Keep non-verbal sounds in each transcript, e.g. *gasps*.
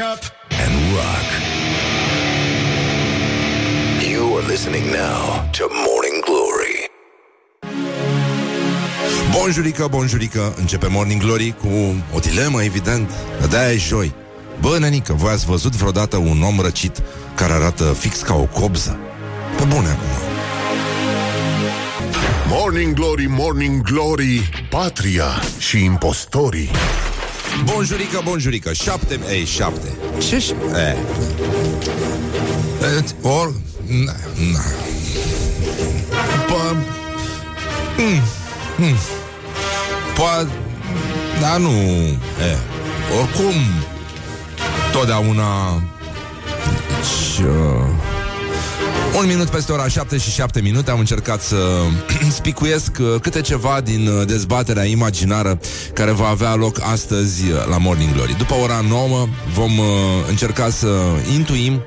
up and rock. You are listening now to Morning Glory. Bonjurică, bonjurică, începe Morning Glory cu o dilemă, evident, de-aia e joi. Bă, nenică, voi ați văzut vreodată un om răcit care arată fix ca o cobză? Pe bune acum. Morning Glory, Morning Glory, patria și impostorii. Bonjurică, bonjurică, șapte, ei, șapte. Ce ș... E. E, Or... Na, na. Pă... Mm, mm. Poate... Da, nu... E. Oricum... Totdeauna... Deci... Uh... Un minut peste ora 7 și 7 minute am încercat să *clears throat* spicuiesc uh, câte ceva din uh, dezbaterea imaginară care va avea loc astăzi uh, la Morning Glory. După ora 9 vom încerca să intuim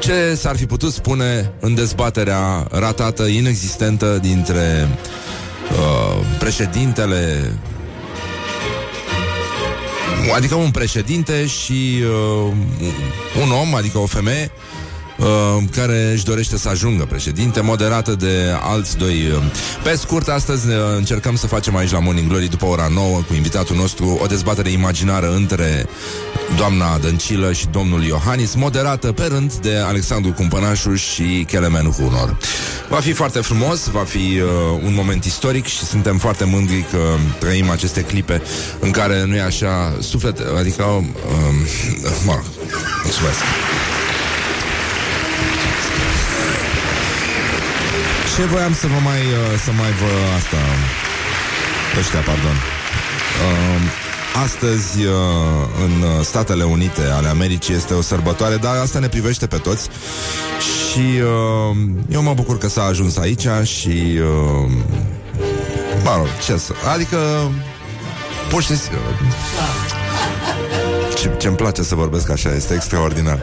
ce s-ar fi putut spune în dezbaterea ratată, inexistentă dintre uh, președintele adică un președinte și uh, un om, adică o femeie uh, care își dorește să ajungă președinte, moderată de alți doi. Uh. Pe scurt, astăzi uh, încercăm să facem aici la Morning Glory după ora 9 cu invitatul nostru o dezbatere imaginară între doamna Dăncilă și domnul Iohannis, moderată pe rând de Alexandru Cumpănașu și Kelemen Hunor. Va fi foarte frumos, va fi uh, un moment istoric și suntem foarte mândri că trăim aceste clipe în care nu e așa suflet, adică, uh, mă rog, mulțumesc. Ce voiam să vă mai, uh, să mai vă asta Ăștia, pardon uh, Astăzi, uh, în Statele Unite ale Americii, este o sărbătoare, dar asta ne privește pe toți. Și uh, eu mă bucur că s-a ajuns aici și... Uh, mă rog, ce să... Adică... Pur și simplu... Ce, ce-mi place să vorbesc așa, este extraordinar.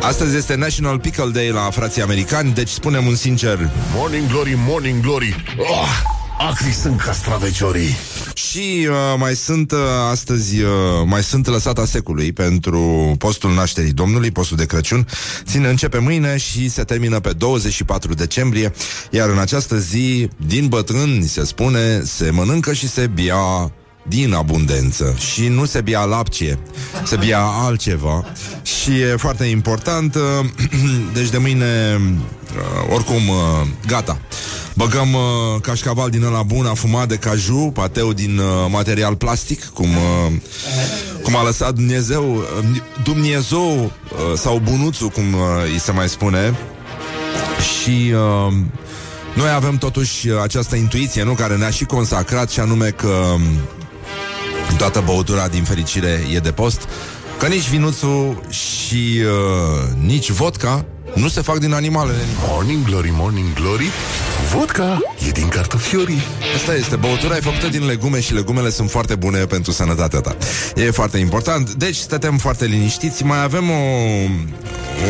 Astăzi este National Pickle Day la frații americani, deci spunem un sincer... Morning Glory, Morning Glory! Oh! Acri sunt castraveciorii Și uh, mai sunt uh, astăzi uh, Mai sunt lăsata secului Pentru postul nașterii Domnului Postul de Crăciun Ține, începe mâine și se termină pe 24 decembrie Iar în această zi Din bătrâni se spune Se mănâncă și se bia din abundență și nu se bia lapcie, se bia altceva și e foarte important. Uh, *clears throat* deci de mâine, uh, oricum, uh, gata. Băgăm uh, cașcaval din ăla bun, afumat de caju, pateu din uh, material plastic, cum, uh, cum a lăsat Dumnezeu, uh, Dumnezeu uh, sau bunuțul, cum uh, îi se mai spune. Și uh, noi avem totuși această intuiție, nu, care ne-a și consacrat și anume că um, Toată băutura, din fericire, e de post Că nici vinuțul și uh, nici vodka nu se fac din animale. Morning glory, morning glory Vodka e din cartofiorii. Asta este, băutura e făcută din legume și legumele sunt foarte bune pentru sănătatea ta. E foarte important. Deci stătem foarte liniștiți. Mai avem o,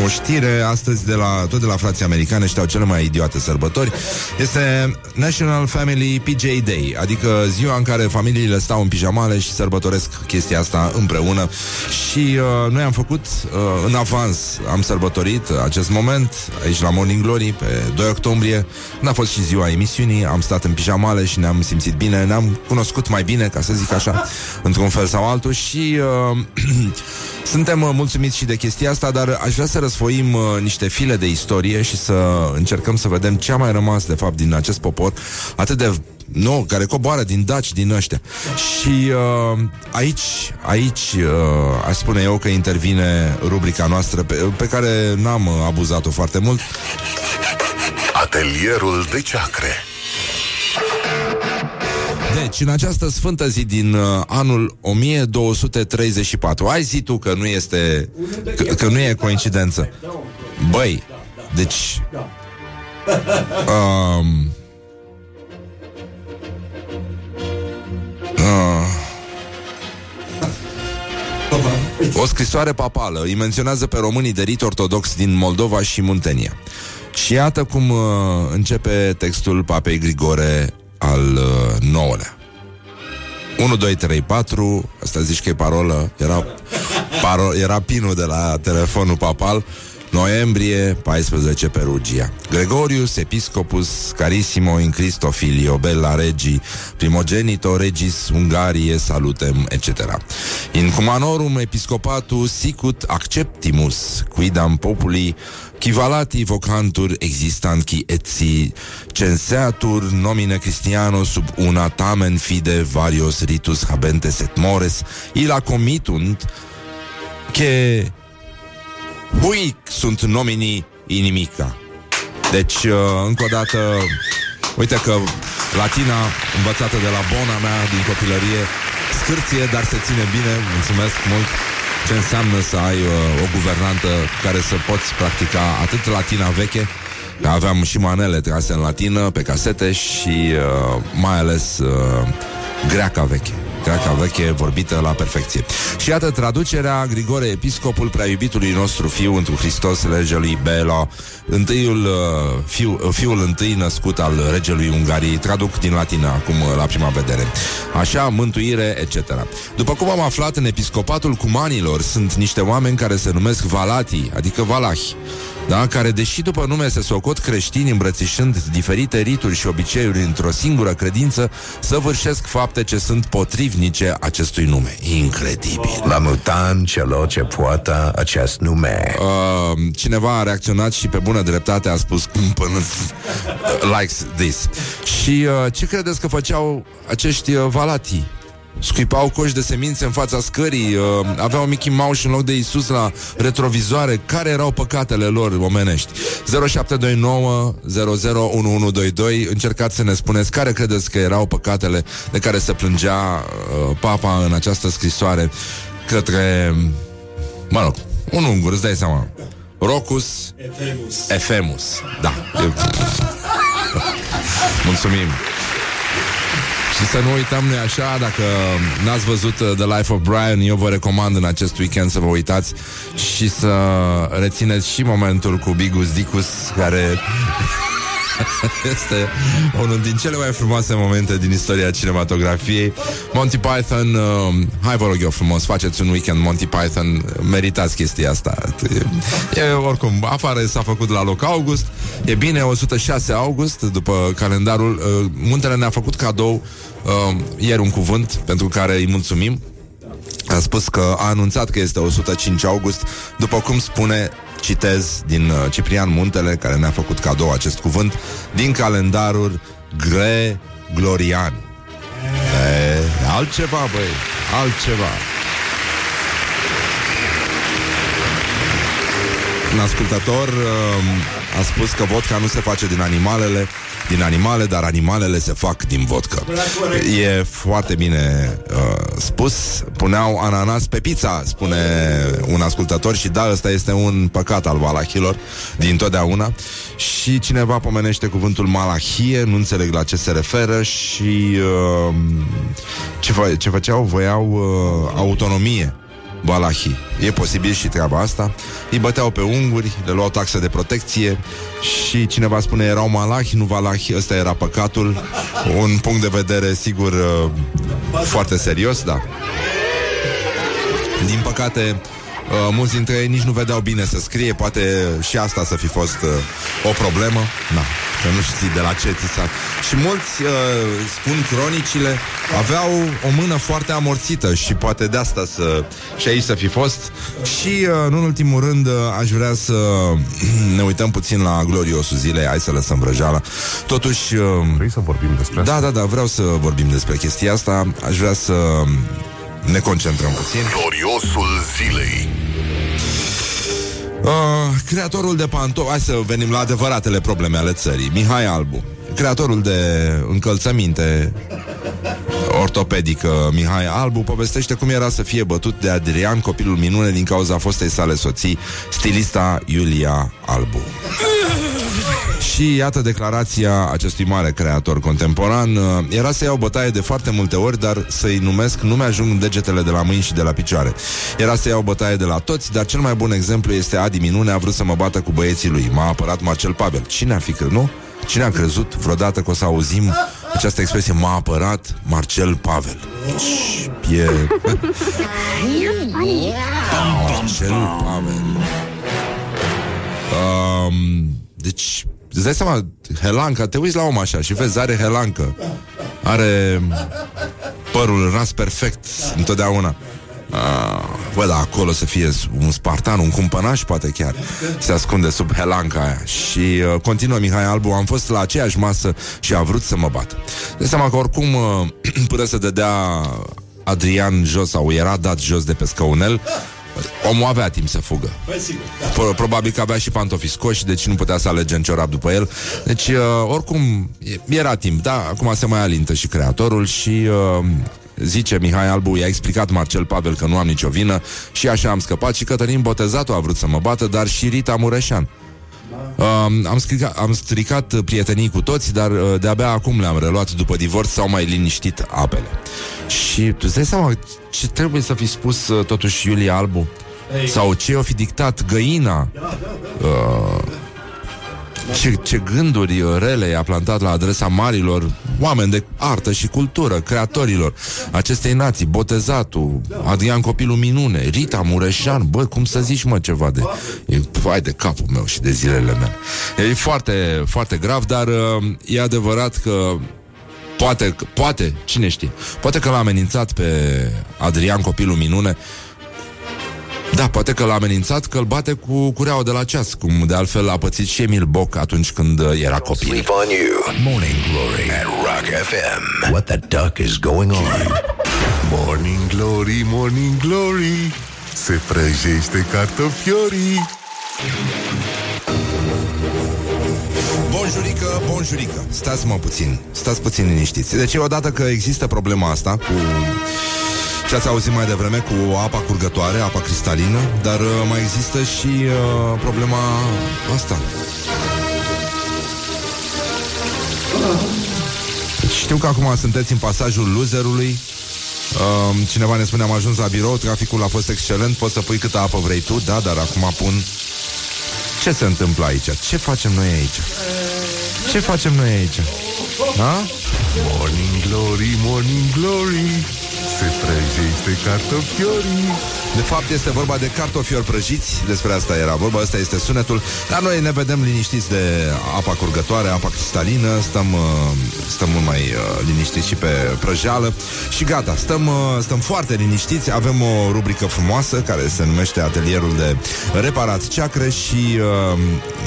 o știre astăzi de la, tot de la frații americane Știau cele mai idiote sărbători. Este National Family PJ Day Adică ziua în care familiile stau în pijamale Și sărbătoresc chestia asta împreună. Și uh, noi am făcut uh, în avans Am sărbătorit acest moment Aici la Morning Glory pe 2 octombrie. N-a fost și ziua emisiunii Am stat în pijamale și ne-am simțit bine Ne-am cunoscut mai bine, ca să zic așa *laughs* Într-un fel sau altul Și uh, *clears throat* suntem uh, mulțumiți și de chestia asta Dar aș vrea să răsfoim uh, niște file de istorie Și să încercăm să vedem ce a mai rămas De fapt din acest popor Atât de nou, care coboară din daci, din ăștia. Și uh, aici, aici uh, aș spune eu că intervine rubrica noastră pe, pe care n-am uh, abuzat-o foarte mult. Atelierul de ceacre Deci, în această sfântă zi din uh, anul 1234, ai zi tu că nu este, că, că nu e coincidență. Băi, deci... Um, uh, o scrisoare papală îi menționează pe românii de rit ortodox din Moldova și Muntenia. Și iată cum uh, începe textul papei Grigore al uh, nouălea. 1, 2, 3, 4 Asta zici că e parolă Era Paro, era pinul de la telefonul papal Noiembrie 14 Perugia Gregorius Episcopus Carissimo in Christo Filio Bella Regi Primogenito Regis Ungarie Salutem etc. In cumanorum Episcopatu Sicut Acceptimus Quidam Populi Chivalati vocantur existanti etsi censeatur nomine Cristiano sub una tamen fide varios ritus habentes et mores illa comitunt che huic sunt nominii inimica. Deci, uh, încă o dată, uite că latina învățată de la bona mea din copilărie scârție, dar se ține bine, mulțumesc mult ce înseamnă să ai uh, o guvernantă care să poți practica atât latina veche, că aveam și manele trase în latină pe casete și uh, mai ales uh, greaca veche. Greaca veche vorbită la perfecție. Și iată traducerea Grigore Episcopul prea iubitului nostru fiu întru Hristos, regelui Belo, întâiul, uh, fiu, uh, fiul întâi născut al regelui Ungariei, traduc din latină acum uh, la prima vedere. Așa, mântuire, etc. După cum am aflat, în episcopatul cumanilor sunt niște oameni care se numesc Valatii, adică Valahi da? care, deși după nume se socot creștini îmbrățișând diferite rituri și obiceiuri într-o singură credință, săvârșesc fapte ce sunt potrivnice acestui nume. Incredibil. La mutan celor ce poată acest nume. Uh, cineva a reacționat și pe bună dreptate a spus până likes this. Și uh, ce credeți că făceau acești uh, valatii? Scuipau coși de semințe în fața scării, uh, aveau Mickey Mouse în loc de Isus la retrovizoare. Care erau păcatele lor omenești? 0729 001122 Încercați să ne spuneți care credeți că erau păcatele de care se plângea uh, papa în această scrisoare către, mă rog, un ungur, îți dai seama. Rocus Efemus. Efemus. Da. *laughs* Mulțumim. Și să nu uităm, nu așa, dacă n-ați văzut uh, The Life of Brian, eu vă recomand în acest weekend să vă uitați și să rețineți și momentul cu Bigus Dicus, care *laughs* este unul din cele mai frumoase momente din istoria cinematografiei. Monty Python, uh, hai vă rog eu frumos, faceți un weekend Monty Python, meritați chestia asta. E, oricum, afară s-a făcut la loc august, e bine, 106 august, după calendarul, uh, Muntele ne-a făcut cadou uh, ieri un cuvânt pentru care îi mulțumim. A spus că a anunțat că este 105 august, după cum spune, citez din uh, Ciprian Muntele, care ne-a făcut cadou acest cuvânt, din calendarul Gregorian. E, altceva, băi, altceva. Un ascultător uh, a spus că vodka nu se face din animalele din animale, dar animalele se fac din vodcă. E foarte bine uh, spus. Puneau ananas pe pizza, spune un ascultător și da, ăsta este un păcat al valahilor din totdeauna. Și cineva pomenește cuvântul malahie, nu înțeleg la ce se referă și uh, ce, fă, ce făceau? Voiau uh, autonomie Balahi. E posibil și treaba asta. Îi băteau pe unguri, le luau taxe de protecție și cineva spune erau malahi, nu valahi, ăsta era păcatul. Un punct de vedere, sigur, uh, foarte serios, da. Din păcate, Uh, mulți dintre ei nici nu vedeau bine să scrie Poate și asta să fi fost uh, o problemă Na, că nu știi de la ce ți s-a... Și mulți, uh, spun cronicile Aveau o mână foarte amorțită Și poate de asta să... Și aici să fi fost Și, uh, nu în ultimul rând, uh, aș vrea să *clears throat* Ne uităm puțin la gloriosul zilei Hai să lăsăm vrăjeala Totuși... Uh, Vrei să vorbim despre da, asta? Da, da, da, vreau să vorbim despre chestia asta Aș vrea să ne concentrăm puțin. Gloriosul zilei. Uh, creatorul de pantofi Hai să venim la adevăratele probleme ale țării Mihai Albu Creatorul de încălțăminte ortopedică Mihai Albu povestește cum era să fie bătut de Adrian, copilul minune, din cauza fostei sale soții, stilista Iulia Albu. Și iată declarația acestui mare creator contemporan uh, Era să iau bătaie de foarte multe ori Dar să-i numesc nu mi-ajung degetele de la mâini și de la picioare Era să iau bătaie de la toți Dar cel mai bun exemplu este Adi Minune A vrut să mă bată cu băieții lui M-a apărat Marcel Pavel Cine a fi crezut, nu? Cine a crezut vreodată că o să auzim această expresie m-a apărat Marcel Pavel. Deci, e... *laughs* Marcel Pavel. Um, deci, îți dai seama, Helanca, te uiți la om așa și vezi, are Helancă. Are părul ras perfect întotdeauna. Ah, bă, da, acolo să fie un spartan, un cumpănaș, poate chiar se ascunde sub helanca aia. Și uh, continuă Mihai Albu, am fost la aceeași masă și a vrut să mă bată. De seama că oricum uh, *clears throat* până să dădea Adrian jos sau era dat jos de pe scăunel, Omul avea timp să fugă. Păi, Probabil că avea și pantofi scoși, deci nu putea să alege în ciorap după el. Deci, uh, oricum, era timp, da, acum se mai alintă și creatorul și uh, Zice Mihai Albu, i-a explicat Marcel Pavel că nu am nicio vină și așa am scăpat și Cătălin Botezatul a vrut să mă bată, dar și Rita Mureșan. Uh, am, stricat, am stricat prietenii cu toți, dar uh, de-abia acum le-am reluat după divorț sau mai liniștit apele. Și tu îți dai seama ce trebuie să fi spus uh, totuși Iulia Albu? Sau ce o fi dictat găina? Uh, ce, ce gânduri rele i-a plantat la adresa marilor oameni de artă și cultură, creatorilor acestei nații, Botezatul, Adrian Copilul Minune, Rita Mureșan, bă, cum să zici, mă, ceva de... E, vai de capul meu și de zilele mele. E foarte, foarte grav, dar uh, e adevărat că poate, poate, cine știe, poate că l-a amenințat pe Adrian Copilul Minune da, poate că l-a amenințat că îl bate cu cureaua de la ceas, cum de altfel a pățit și Emil Boc atunci când uh, era copil. Sleep on you. Morning Glory at Rock FM. What the duck is going on? Morning Glory, Morning Glory Se prăjește cartofiorii Bonjurică, bonjurică Stați mă puțin, stați puțin liniștiți Deci odată că există problema asta cu ce ați auzit mai devreme cu apa curgătoare, apa cristalină, dar uh, mai există și uh, problema asta. Știu că acum sunteți în pasajul loserului uh, Cineva ne spune am ajuns la birou Traficul a fost excelent, poți să pui câtă apă vrei tu Da, dar acum pun Ce se întâmplă aici? Ce facem noi aici? Ce facem noi aici? Da? Morning Glory, Morning Glory Se prăjește cartofiorii. De fapt este vorba de cartofiori prăjiți. Despre asta era vorba, ăsta este sunetul. Dar noi ne vedem liniștiți de apa curgătoare Apa cristalină. Stăm, uh, stăm mult mai uh, liniștiți și pe prăjeală. Și gata, stăm, uh, stăm foarte liniștiți. Avem o rubrică frumoasă Care se numește Atelierul de Reparat Ceacre Și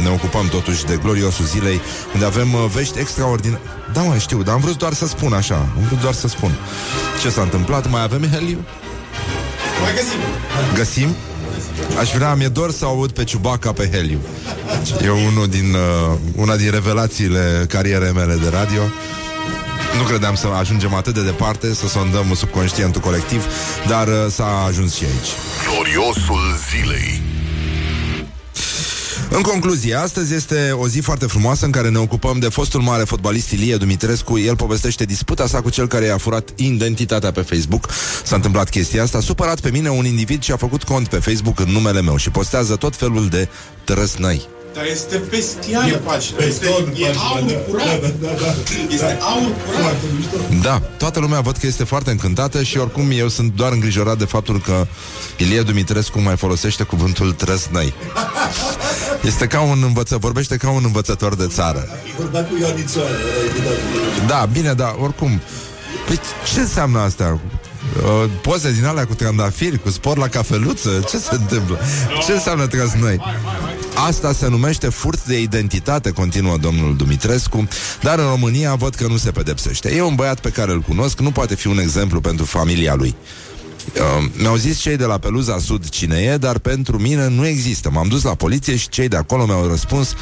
ne ocupăm totuși de gloriosul zilei Unde avem vești extraordinare Da, mă, știu, dar am vrut doar să spun așa Am vrut doar să spun Ce s-a întâmplat? Mai avem heliu? Mai găsim. Găsim? Aș vrea, mi-e dor să aud pe Ciubaca pe Heliu. E unul din, uh, una din revelațiile carierei mele de radio. Nu credeam să ajungem atât de departe, să sondăm subconștientul colectiv, dar uh, s-a ajuns și aici. Gloriosul zilei În concluzie, astăzi este o zi foarte frumoasă în care ne ocupăm de fostul mare fotbalist Ilie Dumitrescu. El povestește disputa sa cu cel care i-a furat identitatea pe Facebook. S-a întâmplat chestia asta. Supărat pe mine, un individ și-a făcut cont pe Facebook în numele meu și postează tot felul de trăsnăi. Dar este bestială pagina. Este, e aur curat. Este aur curat. Da, toată lumea văd că este foarte încântată și oricum eu sunt doar îngrijorat de faptul că Ilie Dumitrescu mai folosește cuvântul trăsnăi. *laughs* Este ca un învăță, vorbește ca un învățător de țară. Vorba cu Ioanițoare, Da, bine, dar oricum Păi ce înseamnă asta? Uh, poze din alea cu trandafiri, cu spor la cafeluță Ce se întâmplă? Ce înseamnă trăsnăi? Asta se numește furt de identitate, continuă domnul Dumitrescu, dar în România văd că nu se pedepsește. E un băiat pe care îl cunosc, nu poate fi un exemplu pentru familia lui. Uh, mi-au zis cei de la Peluza Sud cine e, dar pentru mine nu există. M-am dus la poliție și cei de acolo mi-au răspuns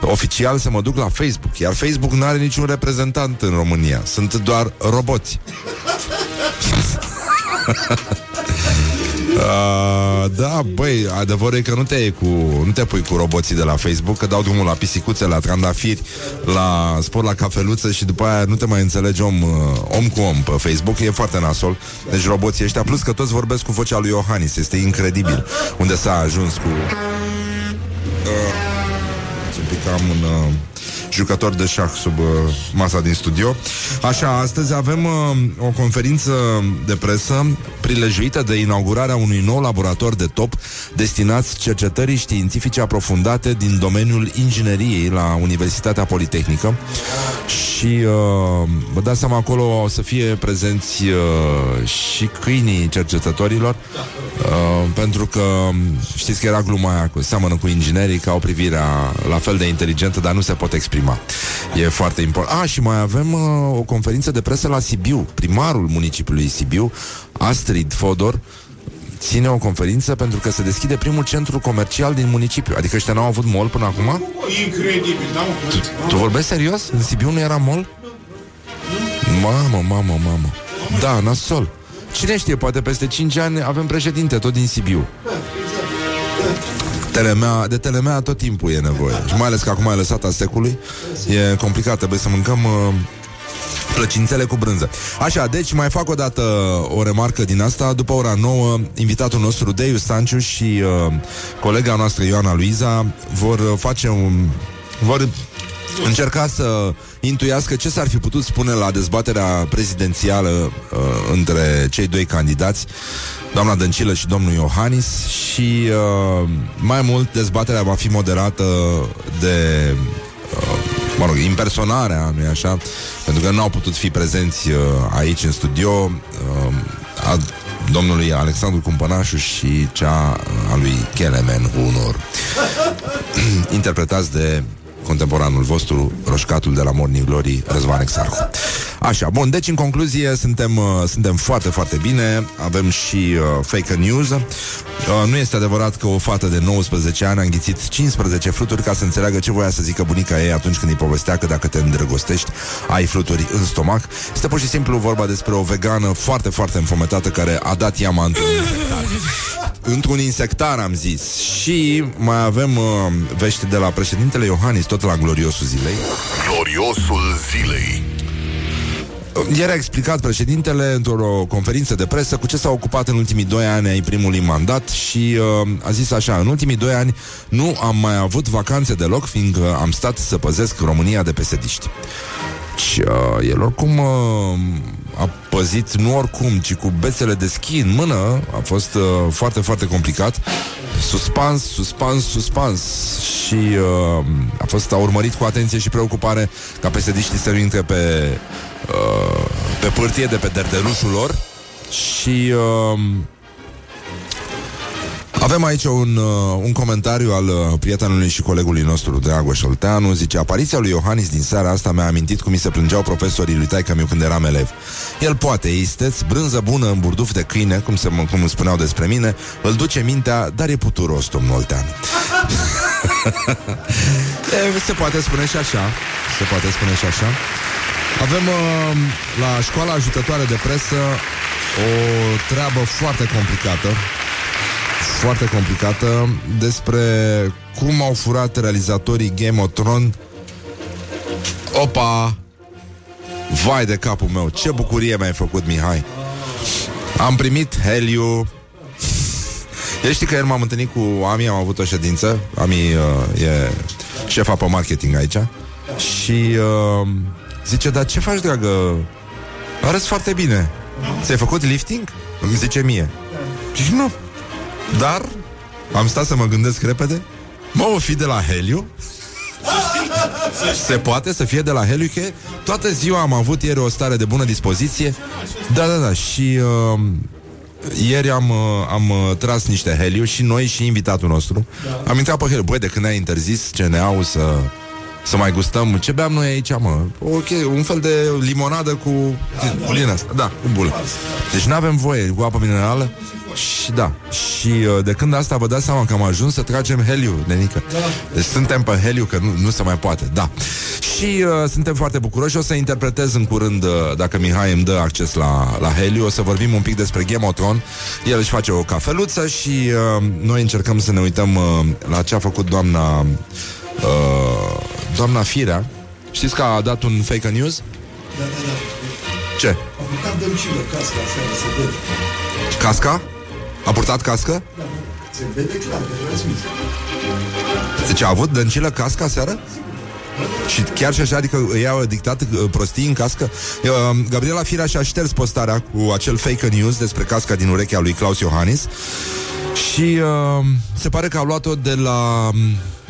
oficial să mă duc la Facebook. Iar Facebook nu are niciun reprezentant în România. Sunt doar roboți. *laughs* Uh, da, băi, adevărul e că nu te, iei cu, nu te pui cu roboții de la Facebook Că dau drumul la pisicuțe, la trandafiri La sport la cafeluță Și după aia nu te mai înțelegi om, uh, om cu om pe Facebook. E foarte nasol. Deci roboții ăștia Plus că toți vorbesc cu vocea lui Iohannis Este incredibil Unde s-a ajuns cu uh, Ce pic am un... Uh, jucător de șah sub uh, masa din studio. Așa, astăzi avem uh, o conferință de presă prilejuită de inaugurarea unui nou laborator de top destinat cercetării științifice aprofundate din domeniul ingineriei la Universitatea Politehnică și uh, vă dați seama acolo o să fie prezenți uh, și câinii cercetătorilor uh, pentru că știți că era gluma aia cu seamănă cu inginerii că au privirea la fel de inteligentă, dar nu se pot exprima. E foarte important. Ah, și mai avem uh, o conferință de presă la Sibiu. Primarul municipiului Sibiu, Astrid Fodor, ține o conferință pentru că se deschide primul centru comercial din municipiu. Adică ăștia n-au avut mall până acum? Incredibil, da, mă, Tu vorbești serios? În Sibiu nu era mall? Mamă, mamă, mamă. Da, nasol. Cine știe, poate peste 5 ani avem președinte tot din Sibiu. Telemea, de telemea tot timpul e nevoie. Și mai ales că acum e lăsat a secului, e complicat, trebuie să mâncăm uh, plăcințele cu brânză. Așa, deci mai fac o dată o remarcă din asta. După ora 9, invitatul nostru Deiu Stanciu și uh, colega noastră Ioana Luiza vor uh, face un... vor încerca să intuiască ce s-ar fi putut spune la dezbaterea prezidențială uh, între cei doi candidați, doamna Dăncilă și domnul Iohannis și uh, mai mult dezbaterea va fi moderată de uh, mă rog, impersonarea, nu-i așa? Pentru că nu au putut fi prezenți uh, aici în studio uh, a domnului Alexandru Cumpănașu și cea a lui Kelemen Hunor *clears throat* interpretați de contemporanul vostru, roșcatul de la Morning Glory, Răzvan Exarhu. Așa, bun, deci în concluzie suntem, uh, suntem foarte, foarte bine, avem și uh, fake news. Uh, nu este adevărat că o fată de 19 ani a înghițit 15 fluturi ca să înțeleagă ce voia să zică bunica ei atunci când îi povestea că dacă te îndrăgostești, ai fluturi în stomac. Este pur și simplu vorba despre o vegană foarte, foarte înfometată care a dat iama într-un insectar. Într-un insectar, am zis. Și mai avem uh, vești de la președintele Iohannis, tot la gloriosul zilei. Gloriosul zilei. Ieri a explicat președintele într-o conferință de presă cu ce s-a ocupat în ultimii doi ani ai primului mandat și uh, a zis așa, în ultimii doi ani nu am mai avut vacanțe deloc, fiindcă am stat să păzesc România de pesediști. Și uh, el oricum uh, a păzit, nu oricum, ci cu bețele de schi în mână, a fost uh, foarte, foarte complicat. Suspans, suspans, suspans. Și uh, a fost a urmărit cu atenție și preocupare ca pesediștii să nu intre pe uh, pe pârtie de pe derdelușul lor. Și uh, avem aici un, uh, un comentariu al uh, prietenului și colegului nostru, Dragoș Olteanu. Zice, apariția lui Iohannis din seara asta mi-a amintit cum mi se plângeau profesorii lui taică meu când eram elev. El poate, e isteț, brânză bună în burduf de câine, cum, se, cum îmi spuneau despre mine, îl duce mintea, dar e puturos, domnul Olteanu. *laughs* e, se poate spune și așa. Se poate spune și așa. Avem uh, la școala ajutătoare de presă o treabă foarte complicată foarte complicată despre cum au furat realizatorii Game of Thrones. Opa! Vai de capul meu, ce bucurie mi-ai făcut, Mihai! Am primit Heliu *laughs* El știi că ieri m-am întâlnit cu Ami, am avut o ședință. Ami uh, e șefa pe marketing aici. Și uh, zice, dar ce faci, dragă? Arăți foarte bine. Ți-ai făcut lifting? Îmi zice mie. Și nu dar am stat să mă gândesc repede Mă, o fi de la Heliu? Se poate să fie de la Heliu Că toată ziua am avut ieri o stare de bună dispoziție Da, da, da Și uh, ieri am, uh, am uh, tras niște Heliu Și noi și invitatul nostru Am intrat pe Heliu Băi, de când ai interzis CNA-ul să să mai gustăm. Ce beam noi aici, mă? Ok, un fel de limonadă cu... Cu lină asta. Da, cu bulă. Deci nu avem voie cu apă minerală. Și da, și uh, de când asta vă dați seama că am ajuns să tragem heliu, nenică. Deci suntem pe heliu, că nu, nu se mai poate, da. Și uh, suntem foarte bucuroși, o să interpretez în curând, uh, dacă Mihai îmi dă acces la, la heliu, o să vorbim un pic despre Game of Thrones. El își face o cafeluță și uh, noi încercăm să ne uităm uh, la ce a făcut doamna... Uh, doamna Firea. Știți că a dat un fake news? Da, da, da. Ce? A purtat dăncilă casca seara, se vede. Casca? A purtat cască? Da, se vede clar, că transmis. Deci a avut dăncilă casca seară? Și chiar și așa, adică îi au dictat uh, prostii în cască. Uh, Gabriela Firea și-a șters postarea cu acel fake news despre casca din urechea lui Claus Iohannis și uh, se pare că a luat-o de la um,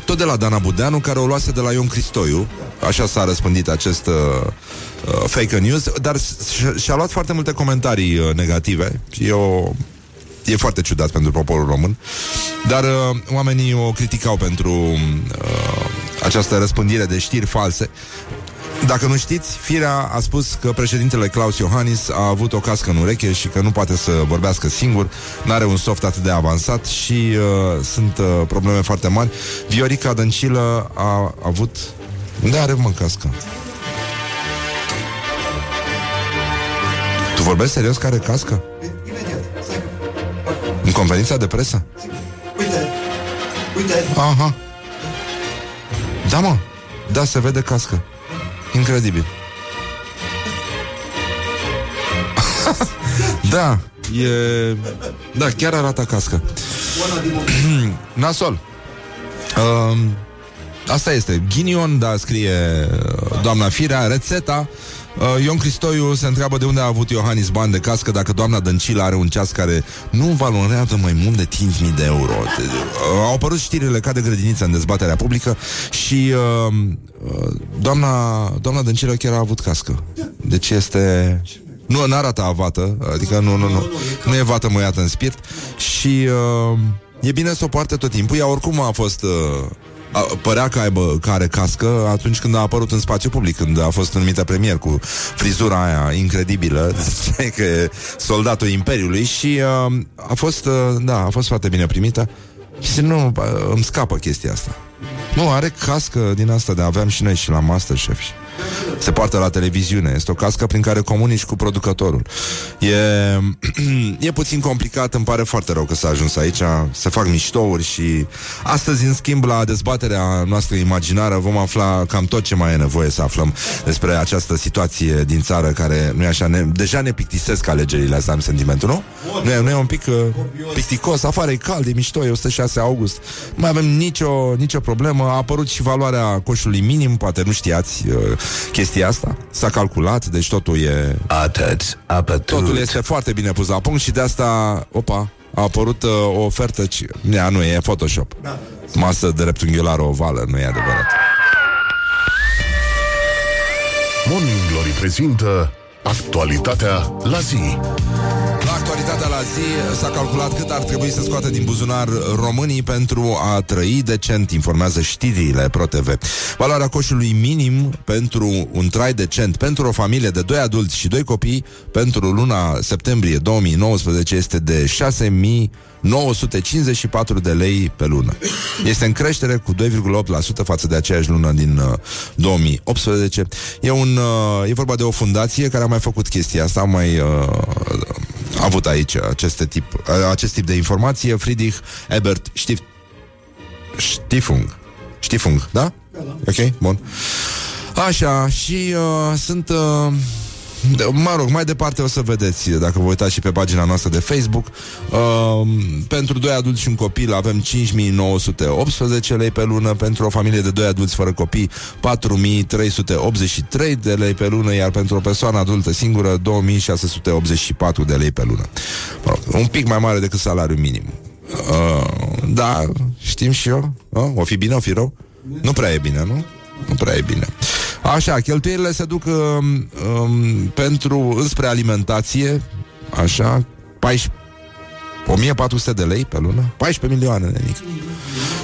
tot de la Dana Budeanu, care o luase de la Ion Cristoiu. Așa s-a răspândit acest uh, uh, fake news, dar și- și-a luat foarte multe comentarii uh, negative. Și e o E foarte ciudat pentru poporul român Dar uh, oamenii o criticau pentru uh, această răspândire de știri false dacă nu știți, Firea a spus că președintele Claus Iohannis a avut o cască în ureche și că nu poate să vorbească singur, nu are un soft atât de avansat și uh, sunt uh, probleme foarte mari. Viorica Dăncilă a avut... Unde are mă casca? Tu vorbești serios că are cască? Imediat, stai. În conferința de presă? Uite, uite, Aha. Da, mă. Da, se vede cască. Incredibil. *laughs* da, e... Da, chiar arată cască. Oana *clears throat* din Nasol. Um, asta este. Ghinion, da, scrie uh, doamna Firea, rețeta. Uh, Ion Cristoiu se întreabă de unde a avut Iohannis bani de cască dacă doamna Dăncilă are un ceas care nu valorează mai mult de 5.000 de euro. *laughs* Uh, au apărut știrile ca de grădiniță în dezbaterea publică și uh, uh, doamna, doamna Dăncilă chiar a avut cască. Deci este... Nu, nu arată avată, adică nu, nu, nu, nu e vată măiată în spirit și uh, e bine să o poarte tot timpul. Ea oricum a fost... Uh, a, părea că, aibă, că are cască atunci când a apărut în spațiu public, când a fost numită premier cu frizura aia incredibilă, *laughs* că e soldatul Imperiului și uh, a fost, uh, da, a fost foarte bine primită și nu, uh, îmi scapă chestia asta. Nu, are cască din asta de aveam și noi și la Masterchef. Și se poartă la televiziune. Este o cască prin care comunici cu producătorul. E, *clears throat* e puțin complicat, îmi pare foarte rău că s-a ajuns aici. Se fac miștouri și astăzi, în schimb, la dezbaterea noastră imaginară vom afla cam tot ce mai e nevoie să aflăm despre această situație din țară care, nu e așa, ne, deja ne plictisesc alegerile astea, am sentimentul, nu? Nu e, nu e un pic uh, picticos, afară e cald, e mișto, e 106 august. Nu mai avem nicio, nicio problemă. A apărut și valoarea coșului minim, poate nu știați uh, chestia asta. S-a calculat, deci totul e Atât, apătut. Totul este foarte bine pus la punct și de asta, opa, a apărut uh, o ofertă, ci... Ea nu e Photoshop. Masă de dreptunghiulară ovală, nu e adevărat. Morning Glory prezintă actualitatea la zi. La actualitatea la zi s-a calculat cât ar trebui să scoată din buzunar românii pentru a trăi decent, informează știrile ProTV. Valoarea coșului minim pentru un trai decent pentru o familie de doi adulți și doi copii pentru luna septembrie 2019 este de 6000 954 de lei pe lună. Este în creștere cu 2,8% față de aceeași lună din uh, 2018. E, un, uh, e vorba de o fundație care a mai făcut chestia asta, a mai uh, avut aici aceste tip, uh, acest tip de informație. Friedrich Ebert Stift, Stifung. Stifung, da? Ok, bun. Așa, și uh, sunt... Uh, de- Mă rog, mai departe o să vedeți Dacă vă uitați și pe pagina noastră de Facebook uh, Pentru doi adulți și un copil Avem 5918 lei pe lună Pentru o familie de doi adulți fără copii 4383 de lei pe lună Iar pentru o persoană adultă singură 2684 de lei pe lună mă rog, Un pic mai mare decât salariul minim uh, Da, știm și eu uh? O fi bine, o fi rău? Nu prea e bine, nu? Nu prea e bine. Așa, cheltuielile se duc um, um, pentru înspre alimentație, așa, 14 1400 de lei pe lună 14 milioane, nenic.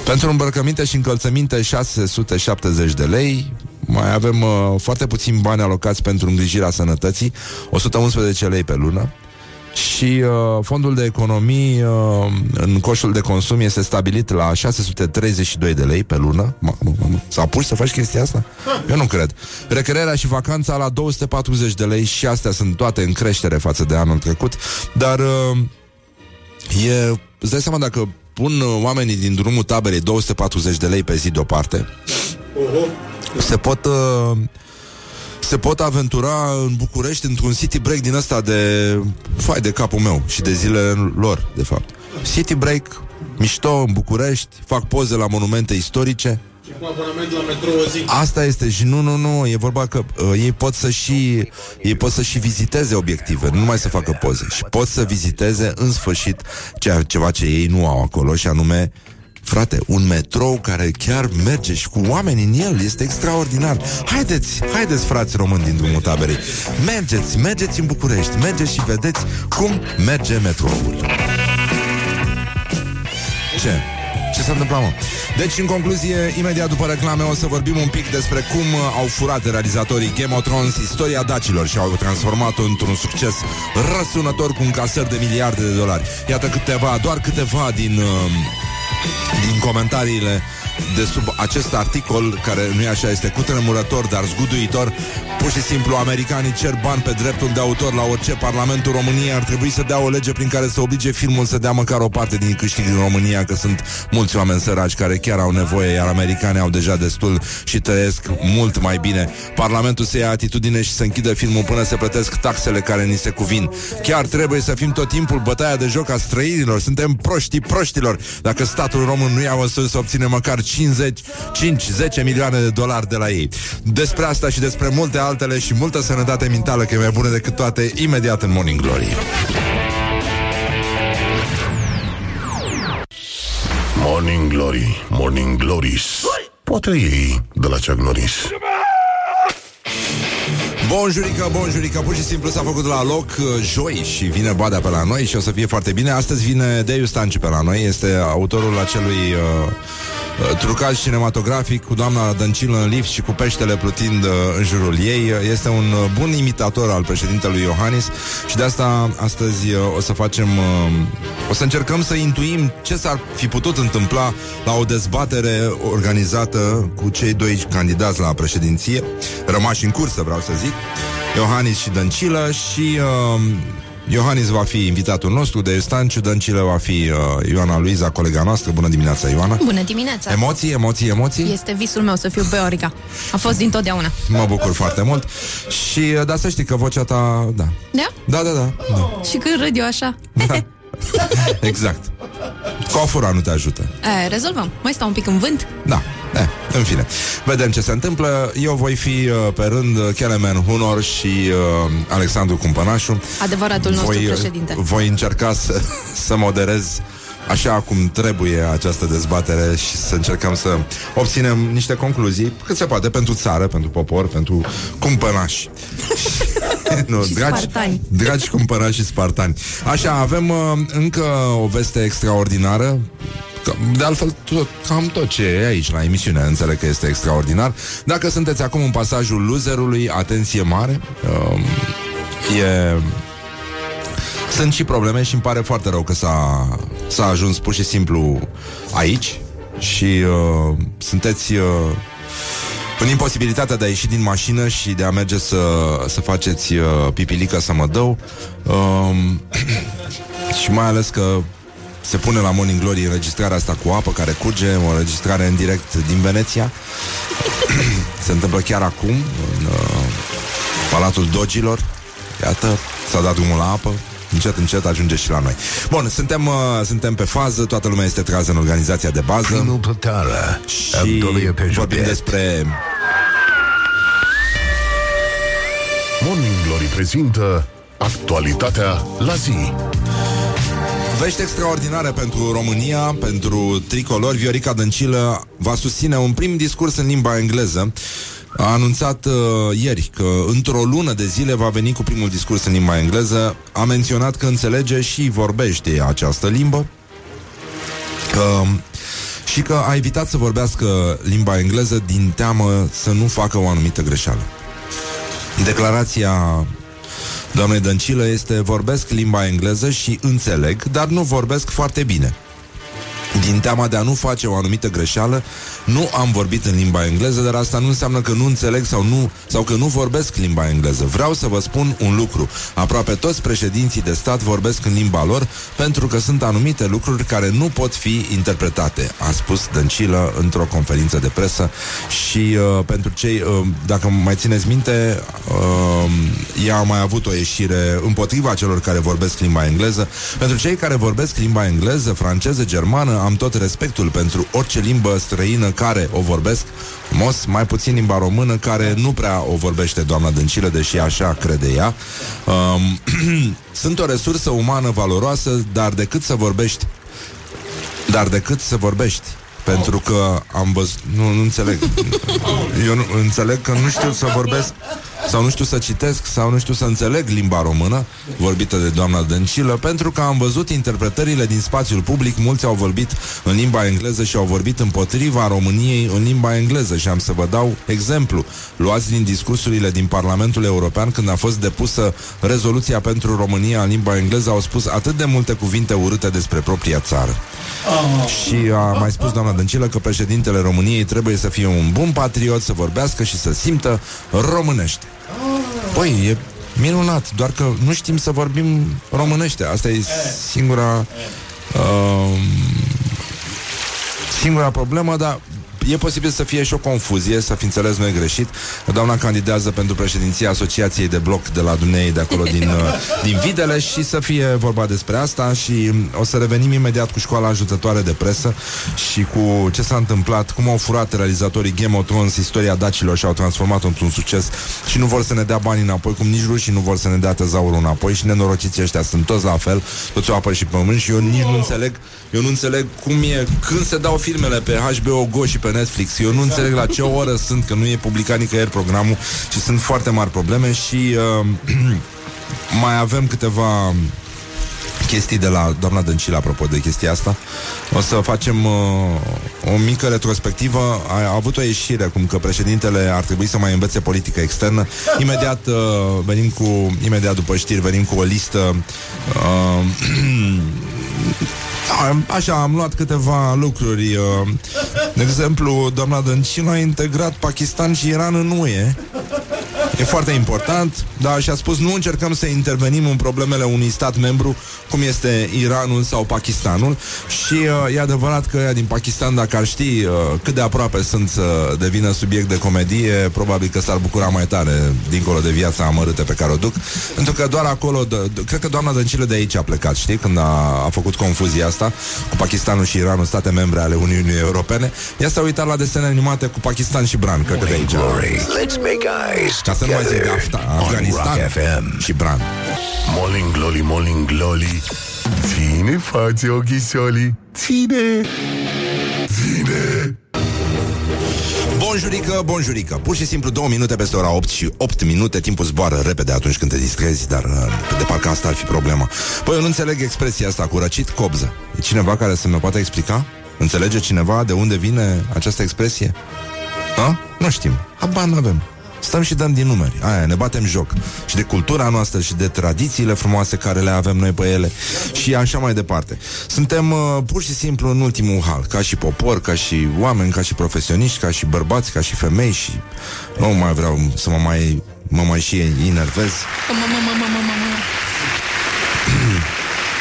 Pentru îmbrăcăminte și încălțăminte 670 de lei. Mai avem uh, foarte puțin bani alocați pentru îngrijirea sănătății 111 lei pe lună și uh, fondul de economii uh, în coșul de consum este stabilit la 632 de lei pe lună. Mamă, mamă. S-a pus să faci chestia asta? Eu nu cred. Recrearea și vacanța la 240 de lei și astea sunt toate în creștere față de anul trecut, dar uh, e, îți dai seama dacă pun uh, oamenii din drumul taberei 240 de lei pe zi deoparte, se pot... Uh, se pot aventura în București într-un city break din ăsta de fai de capul meu și de zilele lor, de fapt. City break, mișto în București, fac poze la monumente istorice, Cu abonament la metrou o zi. Asta este și nu, nu, nu, e vorba că uh, ei pot să și ei pot să și viziteze obiective, nu numai să facă poze și pot să viziteze în sfârșit ceea, ceva ce ei nu au acolo și anume Frate, un metrou care chiar merge și cu oameni în el Este extraordinar Haideți, haideți frați români din drumul taberei Mergeți, mergeți în București Mergeți și vedeți cum merge metroul Ce? Ce s-a întâmplat, mă? Deci, în concluzie, imediat după reclame o să vorbim un pic despre cum uh, au furat realizatorii Game of Thrones istoria dacilor și au transformat-o într-un succes răsunător cu un caser de miliarde de dolari. Iată câteva, doar câteva din, uh, din comentariile de sub acest articol, care nu e așa, este cutremurător, dar zguduitor. Pur și simplu, americanii cer bani pe dreptul de autor la orice. Parlamentul României ar trebui să dea o lege prin care să oblige filmul să dea măcar o parte din câștig din România, că sunt mulți oameni săraci care chiar au nevoie, iar americanii au deja destul și trăiesc mult mai bine. Parlamentul să ia atitudine și să închidă filmul până se plătesc taxele care ni se cuvin. Chiar trebuie să fim tot timpul bătaia de joc a străinilor. Suntem proștii proștilor. Dacă statul român nu ia măsuri să obține măcar 50, 5-10 milioane de dolari de la ei. Despre asta și despre multe altele și multă sănătate mentală, că e mai bună decât toate, imediat în Morning Glory. Morning Glory, Morning Glories Poate ei de la Chuck Norris Bonjurică, bonjurică, pur și simplu s-a făcut la loc uh, joi și vine Badea pe la noi și o să fie foarte bine. Astăzi vine Deiu Stanci pe la noi, este autorul acelui uh, uh, trucaj cinematografic cu doamna Dăncilă în lift și cu peștele plutind uh, în jurul ei. Este un uh, bun imitator al președintelui Iohannis și de asta astăzi uh, o să facem, uh, o să încercăm să intuim ce s-ar fi putut întâmpla la o dezbatere organizată cu cei doi candidați la președinție, rămași în cursă, vreau să zic, Iohannis și Dăncilă și uh, Iohannis va fi invitatul nostru de Stanciu, Dăncilă va fi uh, Ioana Luiza, colega noastră. Bună dimineața, Ioana! Bună dimineața! Emoții, emoții, emoții? Este visul meu să fiu Beorica. A fost dintotdeauna. Mă bucur foarte mult Și uh, da, să știi că vocea ta, da Da? Da, da, da, da. Și când râd eu așa? Exact Cofura nu te ajută E, rezolvăm. Mai stau un pic în vânt? Da, eh, în fine Vedem ce se întâmplă Eu voi fi uh, pe rând uh, Kelemen Hunor și uh, Alexandru Cumpănașu Adevăratul nostru voi, uh, președinte. Voi încerca să, *laughs* să moderez așa cum trebuie această dezbatere și să încercăm să obținem niște concluzii cât se poate pentru țară, pentru popor, pentru cumpănași. *laughs* nu, Și dragi, spartani. dragi cumpănași și spartani. Așa, avem uh, încă o veste extraordinară Că, De altfel, tot, cam tot ce e aici la emisiune Înțeleg că este extraordinar. Dacă sunteți acum în pasajul loserului Atenție mare um, E sunt și probleme și îmi pare foarte rău că s-a, s-a ajuns pur și simplu aici și uh, sunteți uh, în imposibilitatea de a ieși din mașină și de a merge să, să faceți uh, pipilică să mă dău um, *clears throat* și mai ales că se pune la Morning Glory înregistrarea asta cu apă care curge, o înregistrare în direct din Veneția. *clears throat* se întâmplă chiar acum în uh, Palatul Dogilor. Iată, s-a dat drumul la apă. Încet, încet ajunge și la noi. Bun, suntem, uh, suntem pe fază, toată lumea este trează în organizația de bază Primul plătară și Abdolie pe vorbim județ despre Morning Glory prezintă Actualitatea la zi Vești extraordinare pentru România, pentru tricolor. Viorica Dăncilă va susține un prim discurs în limba engleză. A anunțat uh, ieri că într-o lună de zile va veni cu primul discurs în limba engleză. A menționat că înțelege și vorbește această limbă. Că, și că a evitat să vorbească limba engleză din teamă să nu facă o anumită greșeală. Declarația doamnei Dăncilă este vorbesc limba engleză și înțeleg, dar nu vorbesc foarte bine. Din teama de a nu face o anumită greșeală, nu am vorbit în limba engleză, dar asta nu înseamnă că nu înțeleg sau, nu, sau că nu vorbesc limba engleză. Vreau să vă spun un lucru. Aproape toți președinții de stat vorbesc în limba lor pentru că sunt anumite lucruri care nu pot fi interpretate, a spus Dăncilă într-o conferință de presă și uh, pentru cei, uh, dacă mai țineți minte, uh, ea a mai avut o ieșire împotriva celor care vorbesc limba engleză. Pentru cei care vorbesc limba engleză, franceză, germană, am tot respectul pentru orice limbă străină care o vorbesc, mos, mai puțin limba română, care nu prea o vorbește doamna Dăncilă, deși așa crede ea. Um, *clears throat* sunt o resursă umană valoroasă, dar decât să vorbești dar decât să vorbești pentru că am văzut... Nu, nu înțeleg. *laughs* Eu nu, înțeleg că nu știu să vorbesc sau nu știu să citesc sau nu știu să înțeleg limba română vorbită de doamna Dăncilă, pentru că am văzut interpretările din spațiul public, mulți au vorbit în limba engleză și au vorbit împotriva României în limba engleză și am să vă dau exemplu. Luați din discursurile din Parlamentul European când a fost depusă rezoluția pentru România în limba engleză, au spus atât de multe cuvinte urâte despre propria țară. Și a mai spus doamna Dăncilă că președintele României trebuie să fie un bun patriot, să vorbească și să simtă românește. Păi, e minunat, doar că nu știm să vorbim românește. Asta e singura... Uh, singura problemă, dar e posibil să fie și o confuzie, să fi înțeles noi greșit. Doamna candidează pentru președinția Asociației de Bloc de la Dunei, de acolo din, uh, *laughs* din Videle și să fie vorba despre asta și o să revenim imediat cu școala ajutătoare de presă și cu ce s-a întâmplat, cum au furat realizatorii Game of Thrones istoria dacilor și au transformat-o într-un succes și nu vor să ne dea bani înapoi, cum nici rușii nu vor să ne dea tezaurul înapoi și nenorociții ăștia sunt toți la fel, toți o apă și pământ și eu nici nu înțeleg, eu nu înțeleg cum e, când se dau filmele pe HBO Go și pe Netflix. Eu nu înțeleg la ce oră sunt, că nu e publicat nicăieri programul și sunt foarte mari probleme și uh, *clears throat* mai avem câteva chestii de la doamna Dăncilă apropo de chestia asta. O să facem uh, o mică retrospectivă. A, a avut o ieșire cum că președintele ar trebui să mai învețe politică externă. Imediat uh, venim cu imediat după știri venim cu o listă uh, *clears throat* A, Așa, am luat câteva lucruri uh, De exemplu, doamna Dăncilă a integrat Pakistan și Iran în UE E foarte important, dar și-a spus nu încercăm să intervenim în problemele unui stat membru cum este Iranul sau Pakistanul și uh, e adevărat că ea din Pakistan, dacă ar ști uh, cât de aproape sunt să devină subiect de comedie, probabil că s-ar bucura mai tare dincolo de viața amărâtă pe care o duc, pentru că doar acolo, d- d- cred că doamna Dăncilă de aici a plecat, știi, când a, a făcut confuzia asta cu Pakistanul și Iranul, state membre ale Uniunii Europene, ea s-a uitat la desene animate cu Pakistan și Bran, cred că de aici. Glory. Let's make eyes Ca să nu mai zic together Afta, on Afganistan Rock FM. și Bran. Morning Glory, Morning Glory Ține față ochisoli Ține Ține Bonjurică, bonjurică Pur și simplu două minute peste ora 8 și 8 minute Timpul zboară repede atunci când te distrezi Dar uh, de parcă asta ar fi problema Păi eu nu înțeleg expresia asta cu răcit cobză E cineva care să mi poate explica? Înțelege cineva de unde vine această expresie? A? Nu știm, habar n-avem Stăm și dăm din numeri, aia, ne batem joc. Și de cultura noastră și de tradițiile frumoase Care le avem noi pe ele. Și așa mai departe. Suntem uh, pur și simplu în ultimul hal. Ca și popor, ca și oameni, ca și profesioniști Ca și bărbați, ca și femei Și nu mai vreau să mă mai Mă mai și enervez.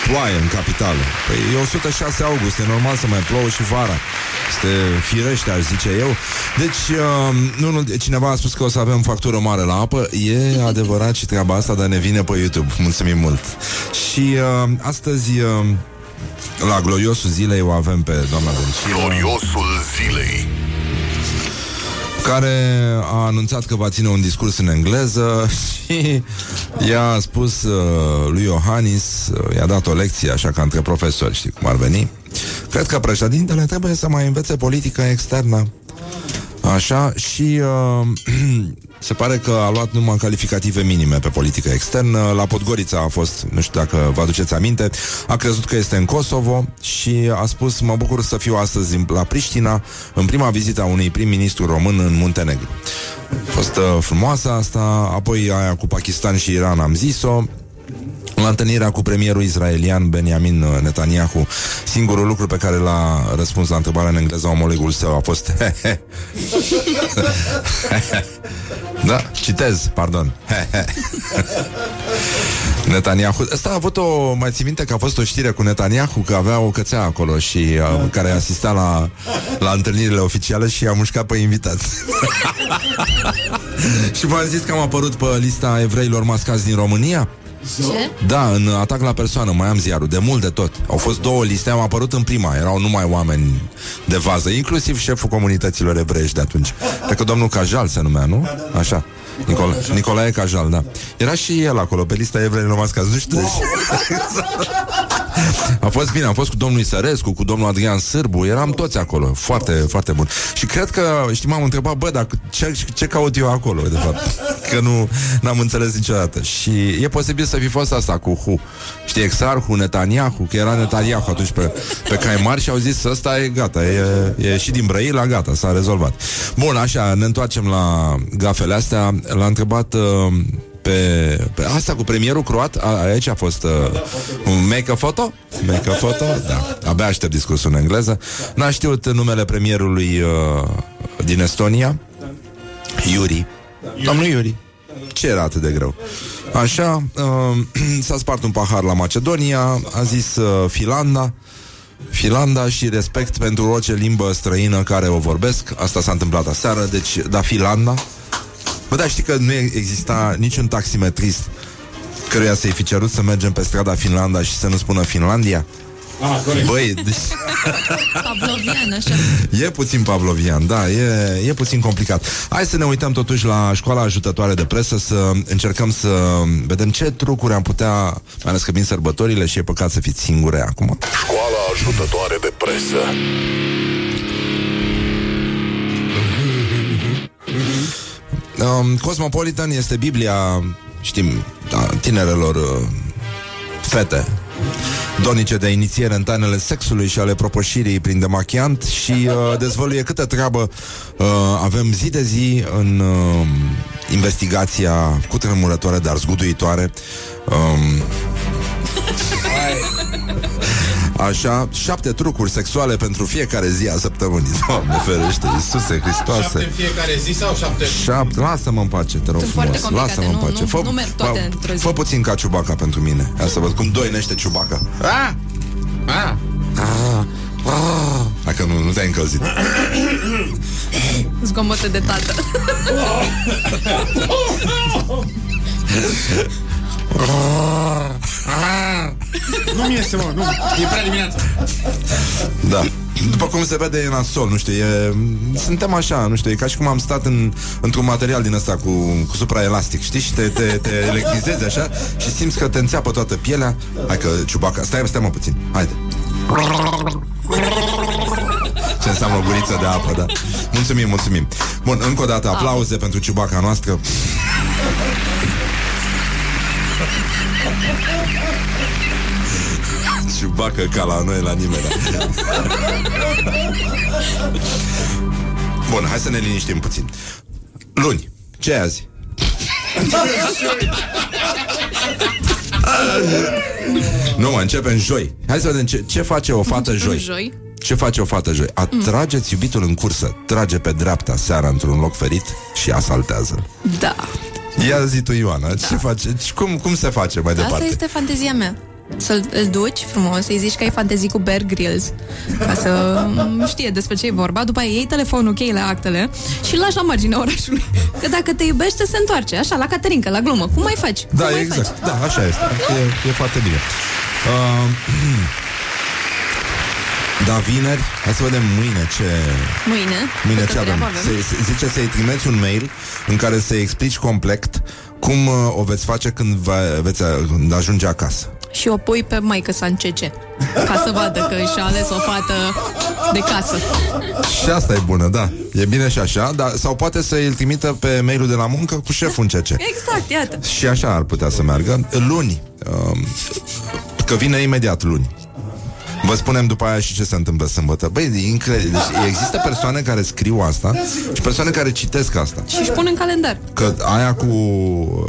Ploaie în capitală. Păi e 106 august, e normal să mai plouă și vara Este firește, aș zice eu. Deci, uh, nu, nu, cineva a spus că o să avem factură mare la apă. E *laughs* adevărat și treaba asta, dar ne vine pe YouTube. Mulțumim mult. Și uh, astăzi uh, La gloriosul zilei o avem pe doamna Dăncilă Gloriosul zilei. Care a anunțat că va ține un discurs în engleză *laughs* și i-a spus uh, lui Iohannis, uh, i-a dat o lecție așa ca între profesori, știi cum ar veni. Cred că președintele trebuie să mai învețe politică externă. Așa, și uh, *clears throat* se pare că a luat numai calificative minime pe politică externă. La Podgorița a fost, nu știu dacă vă aduceți aminte, a crezut că este în Kosovo și a spus, mă bucur să fiu astăzi la Priștina, în prima vizită a unui prim-ministru român în Muntenegru. A fost uh, frumoasă asta, apoi aia cu Pakistan și Iran am zis-o, la întâlnirea cu premierul israelian Benjamin uh, Netanyahu, singurul lucru pe care l-a răspuns la întrebarea în engleză a omologul său a fost *laughs* Da, citez, pardon. *laughs* Netanyahu Asta a avut o, mai ții minte că a fost o știre cu Netanyahu Că avea o cățea acolo și uh, Care asista la, la întâlnirile oficiale Și a mușcat pe invitați *laughs* Și v-am zis că am apărut pe lista evreilor mascați din România Ce? Da, în atac la persoană, mai am ziarul, de mult de tot. Au fost două liste, am apărut în prima, erau numai oameni de vază, inclusiv șeful comunităților evreiești de atunci. Cred că domnul Cajal se numea, nu? Așa. Nicol- Nicolae Cajal, da. Era și el acolo, pe lista evreilor mascați, nu știu. *laughs* A fost bine, am fost cu domnul Isărescu, cu domnul Adrian Sârbu, eram toți acolo, foarte, foarte bun. Și cred că, știi, m-am întrebat, bă, dar ce, ce caut eu acolo, de fapt? Că nu n-am înțeles niciodată. Și e posibil să fi fost asta cu Hu. Știi, Exarhu, Netanyahu, că era Netanyahu atunci pe, pe cai mari și au zis, ăsta e gata, e, e și din Brăila, gata, s-a rezolvat. Bun, așa, ne întoarcem la gafele astea. L-a întrebat uh, pe, pe asta cu premierul croat, a, aici a fost uh, un make a photo, make a photo, da, abia aștept discursul în engleză. N-a știut numele premierului uh, din Estonia, Iuri. Domnul Iuri. Ce era atât de greu? Așa, uh, *clears throat* s-a spart un pahar la Macedonia, a zis uh, Finlanda, Finlanda și respect pentru orice limbă străină care o vorbesc. Asta s-a întâmplat aseară, deci, da, Finlanda. Bă, dar știi că nu exista niciun taximetrist căruia să-i fi cerut să mergem pe strada Finlanda și să nu spună Finlandia? Ah, corect. Băi, deci, *laughs* Pavlovian, așa. e puțin pavlovian, da, e, e puțin complicat. Hai să ne uităm totuși la școala ajutătoare de presă, să încercăm să vedem ce trucuri am putea, mai ales că vin sărbătorile și e păcat să fiți singure acum. Școala ajutătoare de presă. Um, Cosmopolitan este Biblia, știm, da, tinerelor uh, fete donice de inițiere în tainele sexului și ale propășirii prin demachiant și uh, dezvăluie câtă treabă uh, avem zi de zi în uh, investigația cu tremurătoare, dar zguduitoare. Um, Așa, șapte trucuri sexuale pentru fiecare zi a săptămânii. Doamne ferește, Iisuse Hristoase. Șapte în fiecare zi sau șapte? Șapte, lasă-mă în pace, te rog Sunt frumos. foarte complicate, Lasă-mă în nu- pace. nu- fă, nu merg toate fă- într-o zi. Fă puțin ca ciubaca pentru mine. Ia să văd cum doinește ciubaca. Ah! Ah! Dacă nu, nu te-ai încălzit. Zgomote de tată. *laughs* *laughs* Nu-mi iese, mă, nu. E prea dimineața. Da. După cum se vede, e nasol, nu știu, e... Suntem așa, nu știu, e ca și cum am stat în, într-un material din ăsta cu, cu supraelastic, știi? Și te, te, te electrizezi așa și simți că te înțeapă toată pielea. Hai că ciubaca, stai, stai mă puțin, haide. Ce înseamnă o guriță de apă, da. Mulțumim, mulțumim. Bun, încă o dată, aplauze pentru ciubaca noastră. Ciubacă ca la noi, la nimeni. da. Bun, hai să ne liniștim puțin. Luni. Ce e azi? nu, mă, începem joi. Hai să vedem ce, ce face o fată joi. Joi. Ce face o fată joi? Atrageți iubitul în cursă, trage pe dreapta seara într-un loc ferit și asaltează-l. Da. Ia zi tu, Ioana, ce face? Cum, cum se face mai Asta departe? este fantezia mea. Să-l îl duci frumos, să-i zici că ai fantezii cu Bear Grylls Ca să mm, *laughs* știe despre ce e vorba După aia iei telefonul, cheile, actele Și îl lași la marginea orașului Că dacă te iubește, se întoarce Așa, la Caterinca, la glumă Cum mai faci? Cum Da, mai exact. Faci? Da, așa este. E, e foarte bine. Uh, *clears throat* da, vineri. Hai să vedem mâine ce... Mâine Mâine câtă ce avem? treabă Se, se, zice să-i trimiți un mail în care să-i explici complet cum uh, o veți face când va, veți uh, când ajunge acasă. Și o pui pe maică să încece Ca să vadă că și-a ales o fată de casă Și asta e bună, da. E bine și așa, dar, sau poate să îl trimită pe mailul de la muncă cu șeful în CC. Exact, iată Și așa ar putea să meargă. Luni, um, că vine imediat luni. Vă spunem după aia și ce se întâmplă sâmbătă. Băi, e incredibil. Deci există persoane care scriu asta și persoane care citesc asta. Și își pun în calendar Că aia cu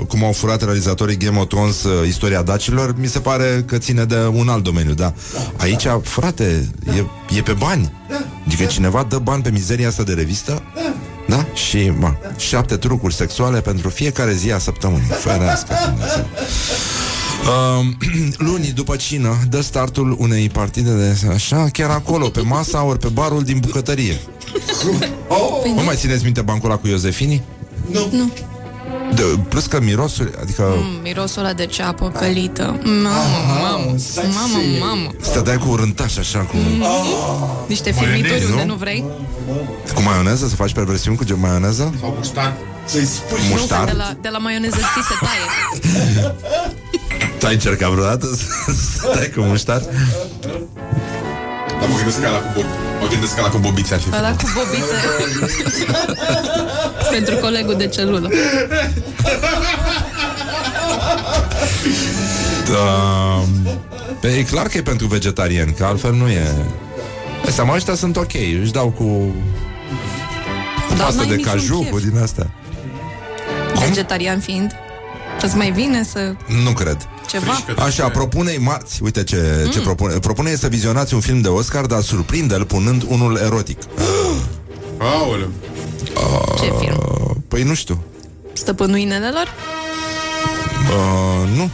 cum au furat realizatorii Game of Thrones uh, istoria dacilor, mi se pare că ține de un alt domeniu, da. Aici, frate, e, e pe bani. Adică cineva dă bani pe mizeria asta de revistă da? Și, mă, șapte trucuri sexuale pentru fiecare zi a săptămânii. Ferească Dumnezeu. Uh, *clears throat* luni după cină dă startul unei partide de așa, chiar acolo, pe masa ori pe barul din bucătărie. Păi Nu mai țineți minte bancul ăla cu Iosefini? Nu. Nu. De, plus că mirosul, adică Mm, mirosul ăla de ceapă călită. Mamă, mamă, mamă, mamă. stăteai cu rântaș așa, cu, Niște firmituri nu? unde nu vrei. cu maioneză, să faci perversiuni cu ge- maioneză? Sau muștar. Să-i spui De Muștar? la, de la maioneză ți se taie. *laughs* Tu ai încercat vreodată să *laughs* să stai cu muștar? Dar mă gândesc că la cu, bob... mă gândesc că la cu bobițe ar fi Ăla cu bobițe. *laughs* Pentru colegul de celulă. Da. Pe, e clar că e pentru vegetarian, că altfel nu e... Pe seama, ăștia sunt ok, își dau cu... Cu Dar pastă n-ai de niciun caju, chef. cu din astea. Vegetarian fiind. Îți mai vine să Nu cred. ceva? Frișcă. Așa, propune-i marți, uite ce, mm. ce propune. Propune să vizionați un film de Oscar, dar surprinde-l punând unul erotic. *gasps* Aoleu. Ce film? Uh, Păi nu știu. Stăpânul inelelor? Uh, nu.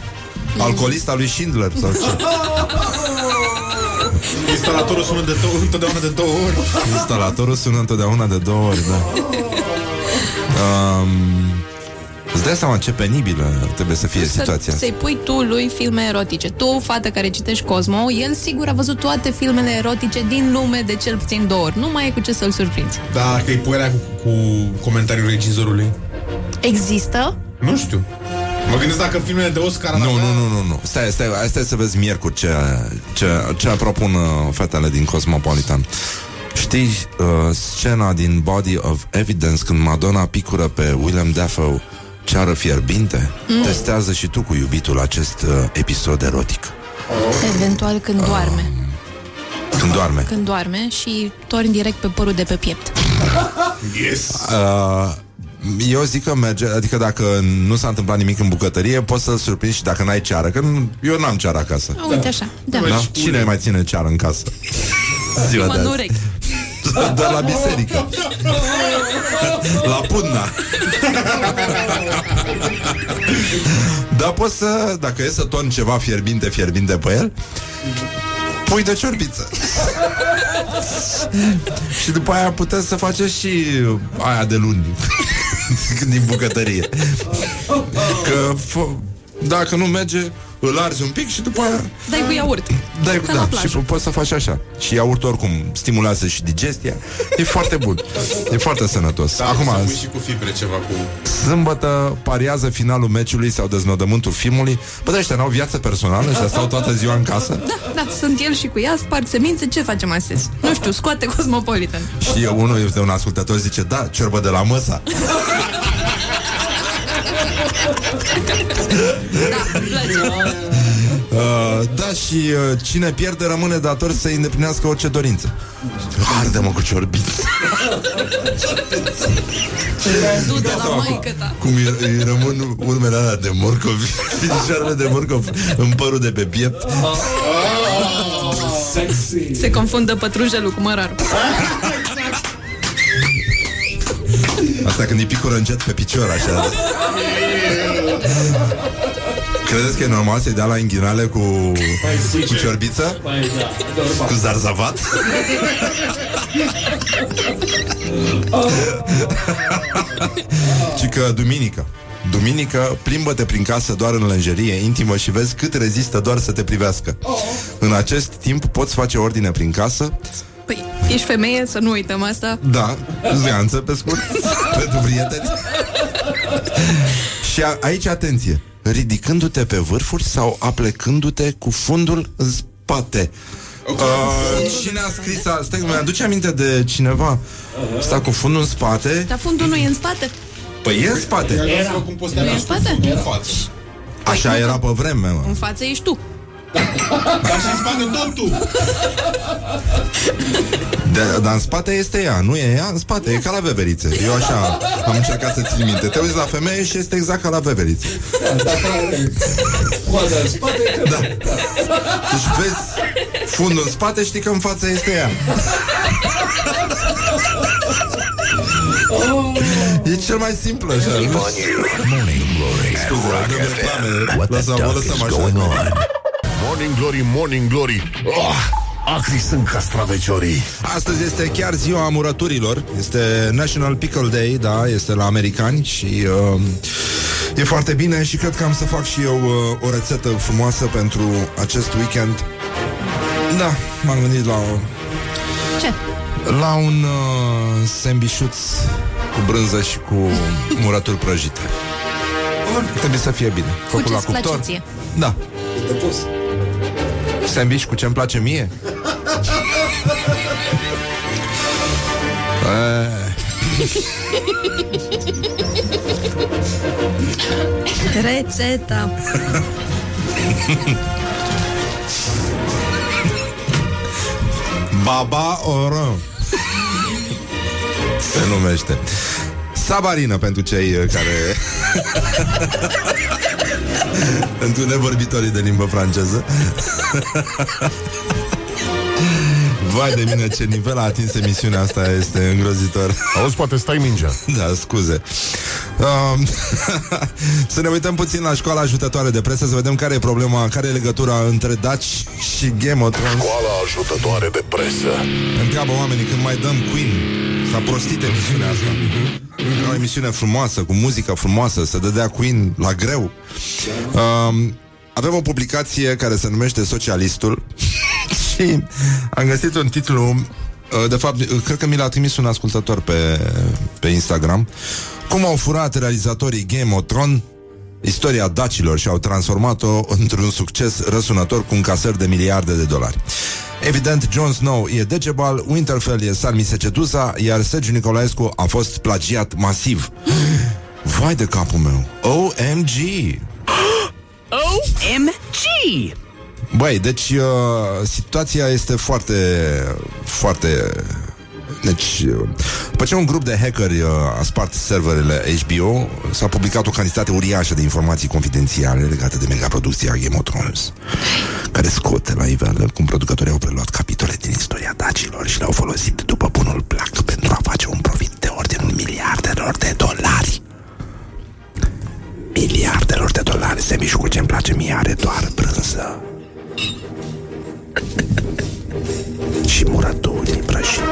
Alcoolista lui Schindler sau ce? *laughs* Instalatorul sună de două, întotdeauna de două ori. Instalatorul sună întotdeauna de două ori, da. *laughs* Um, îți dai seama ce penibilă trebuie să fie situația Să, să-i pui tu lui filme erotice. Tu, fată care citești Cosmo, el sigur a văzut toate filmele erotice din lume de cel puțin două ori. Nu mai e cu ce să-l surprinzi. Da, că îi pui alea cu, cu comentariul regizorului. Există? Nu știu. Mă gândesc dacă filmele de Oscar ar Nu, avea- nu, nu, nu, nu. Stai, stai, stai, stai să vezi miercuri ce, ce, ce propun uh, fetele din Cosmopolitan. Știi uh, scena din Body of Evidence când Madonna picură pe William Dafoe ceară fierbinte? Mm. Testează și tu cu iubitul acest uh, episod erotic. Eventual când doarme. Când doarme. Când doarme și torni direct pe părul de pe piept. Yes. Uh, eu zic că merge, adică dacă nu s-a întâmplat nimic în bucătărie, poți să-l surprinzi și dacă n-ai ceară, că nu, eu n-am ceară acasă. Uite așa, da. Da? Cine mai ține ceară în casă? Ziua Mă de nu azi. *laughs* urechi. Doar la biserică. *laughs* La putna. Dar poți să, dacă e să torni ceva fierbinte, fierbinte pe el, pui de ciorbiță. *laughs* și după aia puteți să faceți și aia de luni. din bucătărie. Că f- dacă nu merge, îl arzi un pic și după aia Dai cu iaurt. dai, Ca la da, plajă. și poți să faci așa. Și iaurtul oricum stimulează și digestia. E foarte bun. E foarte sănătos. Da, Acum, să pui și cu fibre ceva cu... sâmbătă pariază finalul meciului sau deznodământul filmului. Bă, dar ăștia n-au viață personală și stau toată ziua în casă. Da, da, sunt el și cu ea, spart semințe, ce facem astăzi? Nu știu, scoate Cosmopolitan. Și eu, unul de un ascultător zice, da, ciorbă de la măsa. *laughs* Da, îmi place. Uh, *laughs* da, și uh, cine pierde rămâne dator să îi îndeplinească orice dorință. Arde-mă cu ciorbiță. Du de la maică ta. Cum îi, îi rămân urmele alea de morcov *laughs* Fișoarele de morcov În părul de pe piept Se confundă pătrunjelul cu mărarul. *laughs* Asta când îi picură încet pe picior așa Credeți că e normal să-i dea la inghinale cu, cu ciorbiță? Cu zarzavat? Ci că duminică Duminică, plimbă-te prin casă doar în lenjerie intimă și vezi cât rezistă doar să te privească. În acest timp poți face ordine prin casă, Păi, ești femeie, să nu uităm asta. da, zganță pe scurt *laughs* Pentru prieteni Și a, aici atenție Ridicându-te pe vârfuri Sau aplecându-te cu fundul în spate Uh, cine a scris asta? Stai, mi-aduce aminte de cineva Sta cu fundul în spate Dar fundul nu e în spate. Păi e în spate Era. Cum poți să Nu e în spate? în față. Așa era pe vreme mă. În față ești tu. Dar și în spate tot tu. de, Dar în spate este ea Nu e ea, în spate, e ca la veverițe. Eu așa am încercat să țin minte. Te uiți la femeie și este exact ca la veverițe. Da Deci vezi fundul în spate Știi că în față este ea. E cel mai simplu așa nu? Morning. Glory. At Rock FM. What the Lasă- duck lăsăm is așa. Going on? Morning Glory, Morning Glory oh, Acri sunt castraveciorii Astăzi este chiar ziua amurăturilor Este National Pickle Day Da, este la americani Și uh, E foarte bine și cred că am să fac și eu uh, o rețetă frumoasă pentru acest weekend. Da, m-am gândit la o, Ce? la un uh, sandvișuț cu brânză și cu murături prăjite. Trebuie să fie bine. Făcut la ce-ți place cuptor. ție? Da. Sandwich cu ce-mi place mie? Eh, Rețeta. Baba Oran Se numește Sabarină pentru cei uh, care *laughs* Pentru nevorbitorii de limbă franceză *laughs* Vai de mine ce nivel a atins emisiunea asta Este îngrozitor. Auzi, poate stai mingea. Da, scuze. Um, *laughs* Să ne uităm puțin la școala ajutătoare de presă Să vedem care e problema Care e legătura între Daci și Game of Thrones. Școala ajutătoare de presă. Întreabă oamenii când mai dăm Queen. S-a prostit emisiunea asta. Era o emisiune frumoasă, cu muzică frumoasă Se dădea Queen la greu. Um, Avem o publicație care se numește Socialistul *laughs* Și am găsit un titlu uh, De fapt, uh, cred că mi l-a trimis un ascultător pe, pe Instagram Cum au furat realizatorii Game of Thrones istoria dacilor și au transformat-o într-un succes răsunător cu încasări de miliarde de dolari. Evident, Jon Snow e Decebal, Winterfell e Salmi Secetusa, iar Sergiu Nicolaescu a fost plagiat masiv. *gasps* Vai de capul meu! OMG! *gasps* OMG! Băi, deci uh, situația este foarte, foarte... Deci, uh, după ce un grup de hackeri uh, a spart serverele HBO, s-a publicat o cantitate uriașă de informații confidențiale legate de megaproducția Game of Thrones, care scoate la iveală cum producătorii au preluat capitole din istoria dacilor și le-au folosit după bunul plac pentru a face un profit de ordinul miliardelor de dolari. Miliardelor de dolari se mișcă ce-mi place mie are doar brânză și murături prăjite.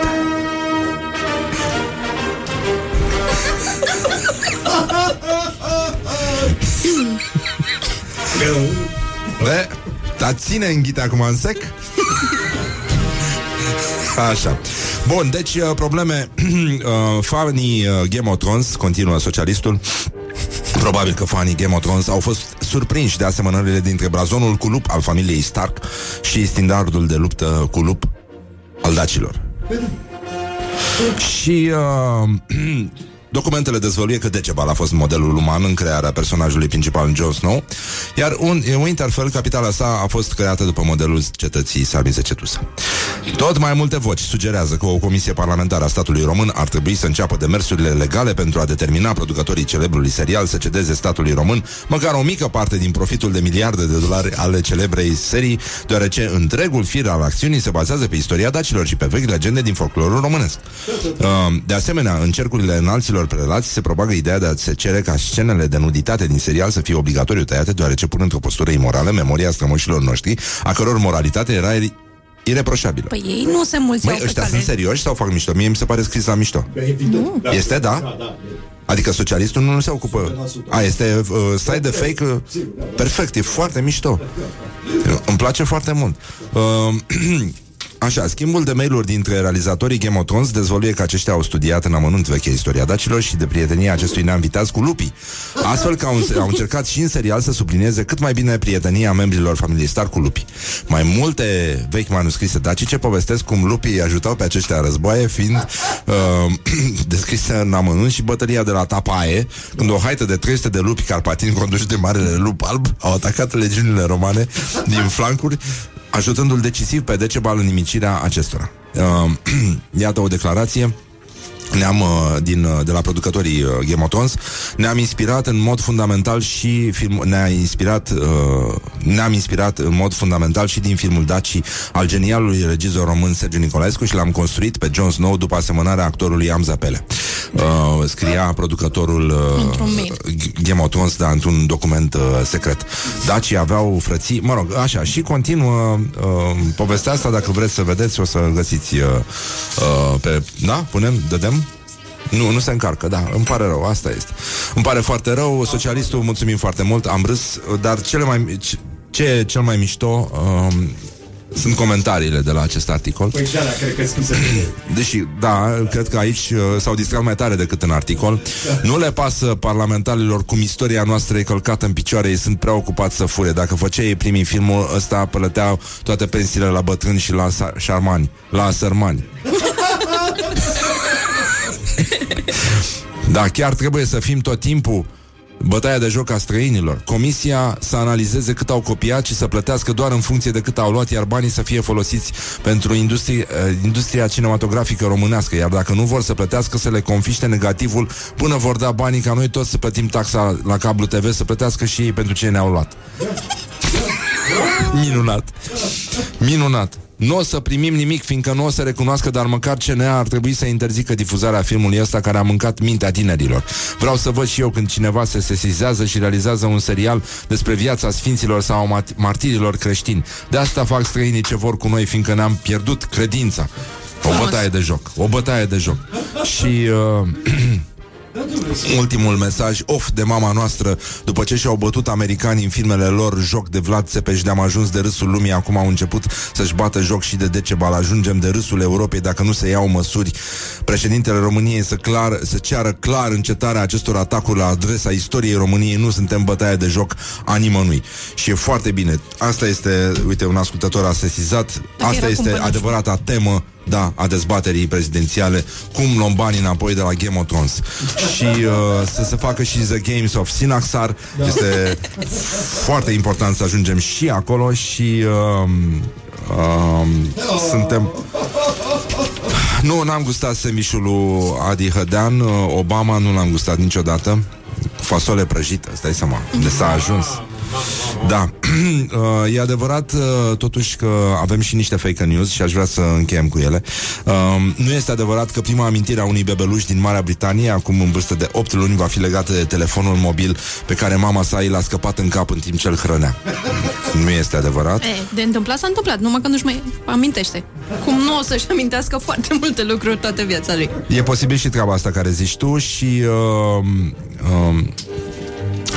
Be, dar ține în ghite acum în sec? Așa. Bun, deci uh, probleme *clears throat* uh, Fanii uh, Game of Thrones Continuă socialistul Probabil că fanii Game of Thrones au fost surprinși de asemănările dintre brazonul cu lup al familiei Stark și standardul de luptă cu lup al dacilor. Și uh, *clears throat* documentele dezvăluie că Decebal a fost modelul uman în crearea personajului principal Jon Snow, iar un, Winterfell, capitala sa, a fost creată după modelul cetății Sabine Cetusa. Tot mai multe voci sugerează că o comisie parlamentară a statului român ar trebui să înceapă demersurile legale pentru a determina producătorii celebrului serial să cedeze statului român măcar o mică parte din profitul de miliarde de dolari ale celebrei serii, deoarece întregul fir al acțiunii se bazează pe istoria dacilor și pe vechi legende din folclorul românesc. Uh, De asemenea, în cercurile înalților prelați se propagă ideea de a se cere ca scenele de nuditate din serial să fie obligatoriu tăiate, deoarece pun într-o postură imorală memoria strămoșilor noștri, a căror moralitate era iri- ireproșabilă. Păi ei nu se mulțeau Măi, pe ăștia care... sunt serioși sau fac mișto? Mie mi se pare scris la mișto. Da. Este, da? Adică socialistul nu se ocupă... A, este uh, site de fake... Uh, perfect, e foarte mișto. Îmi place foarte mult. Uh, *clears throat* Așa, schimbul de mail-uri dintre realizatorii Game of Thrones dezvăluie că aceștia au studiat în amănunt vechea istoria dacilor și de prietenia acestui neam viteaz cu lupii. Astfel că au, au încercat și în serial să sublinieze cât mai bine prietenia membrilor familiei Stark cu lupii. Mai multe vechi manuscrise dacice povestesc cum lupii îi ajutau pe aceștia în războaie, fiind uh, *clears throat* descrise în amănunt și bătălia de la Tapae, când o haită de 300 de lupi carpatini conduși de marele lup alb au atacat legiunile romane din flancuri, ajutându-l decisiv pe Decebal în nimicirea acestora. Uh, *clears throat* iată o declarație ne-am, uh, din, uh, de la producătorii uh, Game of Thrones, ne-am inspirat în mod fundamental și film, ne-a inspirat, uh, ne-am inspirat în mod fundamental și din filmul Daci al genialului regizor român Sergiu Nicolaescu și l-am construit pe Jon Snow după asemănarea actorului Amza Pele. Uh, scria producătorul uh, Într-un mail. Game of Thrones, dar într-un document uh, secret. Dacii aveau frății, mă rog, așa, și continuă uh, povestea asta, dacă vreți să vedeți, o să găsiți uh, uh, pe, da, punem, dădem? Nu, nu se încarcă, da, îmi pare rău, asta este. Îmi pare foarte rău, socialistul, mulțumim foarte mult, am râs, dar cele mai, ce- ce e cel mai mișto um, sunt comentariile de la acest articol. Păi da, da, cred că scrisă bine. Deși, da, cred că aici uh, s-au distrat mai tare decât în articol. Nu le pasă parlamentarilor cum istoria noastră e călcată în picioare, ei sunt prea ocupați să fure. Dacă făceai ei primii filmul ăsta, plăteau toate pensiile la bătrâni și la sa- șarmani, la sărmani. *laughs* *laughs* Da, chiar trebuie să fim tot timpul bătaia de joc a străinilor. Comisia să analizeze cât au copiat și să plătească doar în funcție de cât au luat, iar banii să fie folosiți pentru industrie, uh, industria cinematografică românească. Iar dacă nu vor să plătească, să le confiște negativul până vor da banii ca noi toți să plătim taxa la cablu TV, să plătească și ei pentru ce ne-au luat. Minunat. Minunat. Nu o să primim nimic, fiindcă nu o să recunoască, dar măcar CNA ar trebui să interzică difuzarea filmului ăsta care a mâncat mintea tinerilor. Vreau să văd și eu când cineva se sesizează și realizează un serial despre viața sfinților sau a mat- martirilor creștini. De asta fac străinii ce vor cu noi, fiindcă ne-am pierdut credința. O bătaie de joc. O bătaie de joc. Și... Uh, *clears throat* Ultimul mesaj off de mama noastră. După ce și-au bătut americanii în filmele lor Joc de Vlad Țepeș De-am ajuns de râsul lumii Acum au început să-și bată joc și de Decebal. Ajungem de râsul Europei Dacă nu se iau măsuri. Președintele României să, clar, să ceară clar încetarea acestor atacuri La adresa istoriei României. Nu suntem bătaie de joc a nimănui. Și e foarte bine. Asta este, uite, un ascultător a sesizat. Asta era este cumpănașul. adevărata temă da, a dezbaterii prezidențiale Cum luăm banii înapoi de la Game of Thrones. Și uh, să se facă și The Games of Sinaxar. Este foarte important să ajungem și acolo Și uh, uh, suntem nu, n-am gustat semișul lui Adi Hădean. Uh, Obama nu l-am gustat niciodată. Fasole prăjită, stai seama Unde s-a ajuns Da, *clears throat* Uh, e adevărat uh, totuși că avem și niște fake news și aș vrea să încheiem cu ele. Uh, Nu este adevărat că prima amintire a unui bebeluș din Marea Britanie, acum în vârstă de 8 luni, va fi legată de telefonul mobil pe care mama sa i l-a scăpat în cap în timp ce îl hrănea. Nu este adevărat. E, de întâmplat s-a întâmplat, numai că nu-și mai amintește. Cum nu o să-și amintească foarte multe lucruri toată viața lui. E posibil și treaba asta care zici tu și uh, uh,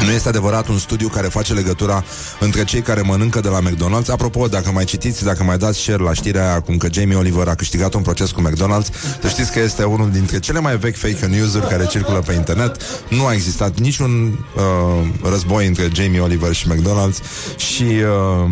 nu este adevărat un studiu care face legătura între cei care mănâncă de la McDonald's. Apropo, dacă mai citiți, dacă mai dați share la știrea aia acum că Jamie Oliver a câștigat un proces cu McDonald's, să știți că este unul dintre cele mai vechi fake news-uri care circulă pe internet. Nu a existat niciun uh, război între Jamie Oliver și McDonald's și uh,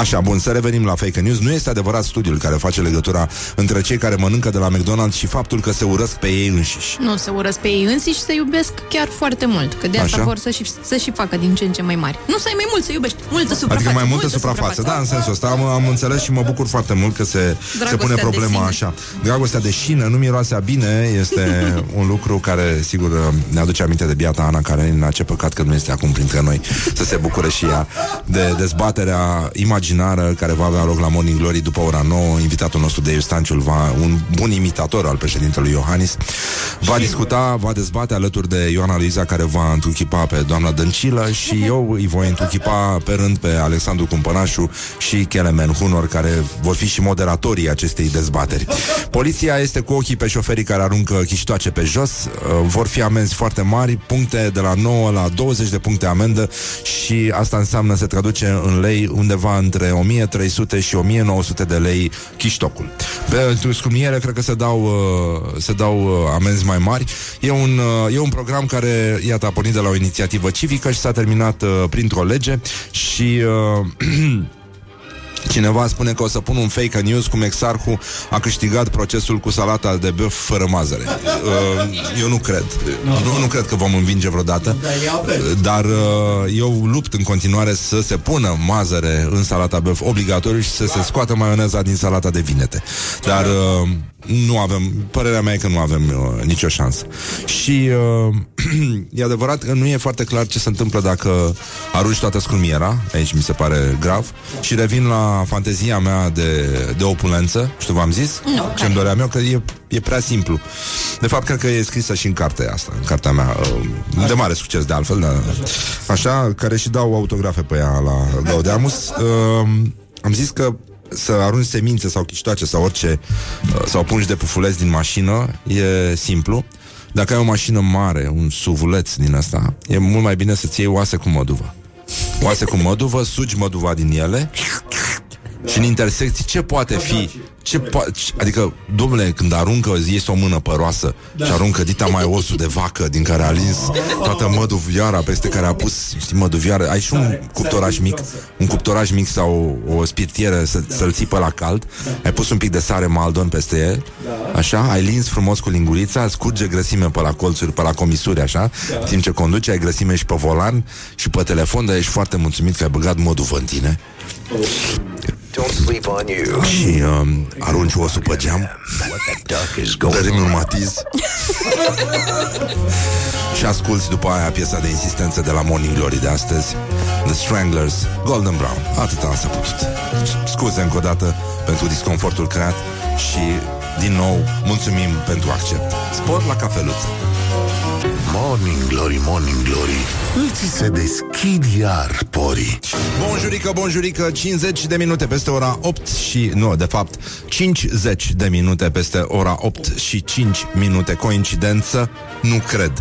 Așa, bun, să revenim la fake news. Nu este adevărat studiul care face legătura între cei care mănâncă de la McDonald's și faptul că se urăsc pe ei înșiși. Nu se urăsc pe ei însiși și se iubesc chiar foarte mult. Că de asta Așa? vor să și, să și facă din ce în ce mai mari. Nu să ai mai mult, să iubești. Multă suprafață. Adică mai multă suprafață, da, în sensul ăsta am, am înțeles și mă bucur foarte mult că se, se Dragostea pune de problema sine. așa. Dragostea de șină nu miroase a bine, este *laughs* un lucru care, sigur, ne aduce aminte de biata Ana Karenina, ce păcat că nu este acum printre noi, să se bucure și ea de dezbaterea imaginară care va avea loc la Morning Glory după ora 9. Invitatul nostru de Stanciul va, un bun imitator al președintelui Iohannis, va discuta, va dezbate alături de Ioana Luiza care va întruchipa pe doamna Dăncilă și *laughs* eu îi voi întruchipa pe rând pe Alexandru Cumpănașu și Kelemen Hunor care vor fi și moderatorii acestei dezbateri. Poliția este cu ochii pe șoferii care aruncă chiștoace pe jos, uh, vor fi amenzi foarte mari, puncte de la 9 la 20 de puncte amendă și asta înseamnă, se traduce în lei undeva între 1300 și 1900 de lei chiștocul. Pentru scrumiere cred că se dau, uh, se dau uh, amenzi mai mari. E un, uh, e un program care, iată, a pornit de la o inițiativă civică și s-a terminat uh, printr-o lege și uh, *clears throat* Cineva spune că o să pun un fake news cum exarhul a câștigat procesul cu salata de băf fără mazăre. Uh, Eu nu cred. Nu, nu cred că vom învinge vreodată. Dar uh, eu lupt în continuare să se pună mazăre în salata băf obligatoriu și să se scoată maioneza din salata de vinete. Dar uh, nu avem, părerea mea e că nu avem uh, nicio șansă. Și uh, *clears throat* e adevărat că nu e foarte clar ce se întâmplă dacă arunci toată scrumiera, aici mi se pare grav, și revin la fantezia mea de, de opulență, știu, v-am zis? Nu, Ce-mi care? doream eu, că e, e prea simplu. De fapt, cred că e scrisă și în cartea asta, în cartea mea, uh, de mare succes de altfel, dar, așa, care și dau autografe pe ea la Gaudeamus. Uh, am zis că să arunci semințe sau chiștoace sau orice, uh, sau pungi de pufuleț din mașină, e simplu. Dacă ai o mașină mare, un suvuleț din asta, e mult mai bine să-ți iei oase cu măduvă. Oase cu măduvă, sugi măduva din ele și în intersecții ce poate fi? Ce po- ce- adică, domnule, când aruncă, iese o mână păroasă da. și aruncă dita mai osul de vacă din care a lins toată măduvioara peste care a pus, știi, măduvioară. Ai și un cuptoraj mic, un cuptoraj mic sau o spirtieră să, să-l ții pe la cald, ai pus un pic de sare maldon peste el, așa, ai lins frumos cu lingurița, scurge grăsime pe la colțuri, pe la comisuri, așa, în timp ce conduci, ai grăsime și pe volan și pe telefon, dar ești foarte mulțumit că ai băgat măduvă în tine Don't sleep on you. și um, arunci osul pe geam. What the duck is going Dărim un on? matiz Și asculti după aia piesa de insistență de la Morning Glory de astăzi The Stranglers, Golden Brown Atâta s-a putut Scuze încă o dată pentru disconfortul creat Și din nou mulțumim pentru accept Spor la cafeluță Morning Glory, Morning Glory Îți se deschid iar porii Bonjurică, bonjurică, 50 de minute peste ora 8 și... Nu, de fapt, 50 de minute peste ora 8 și 5 minute. Coincidență? Nu cred.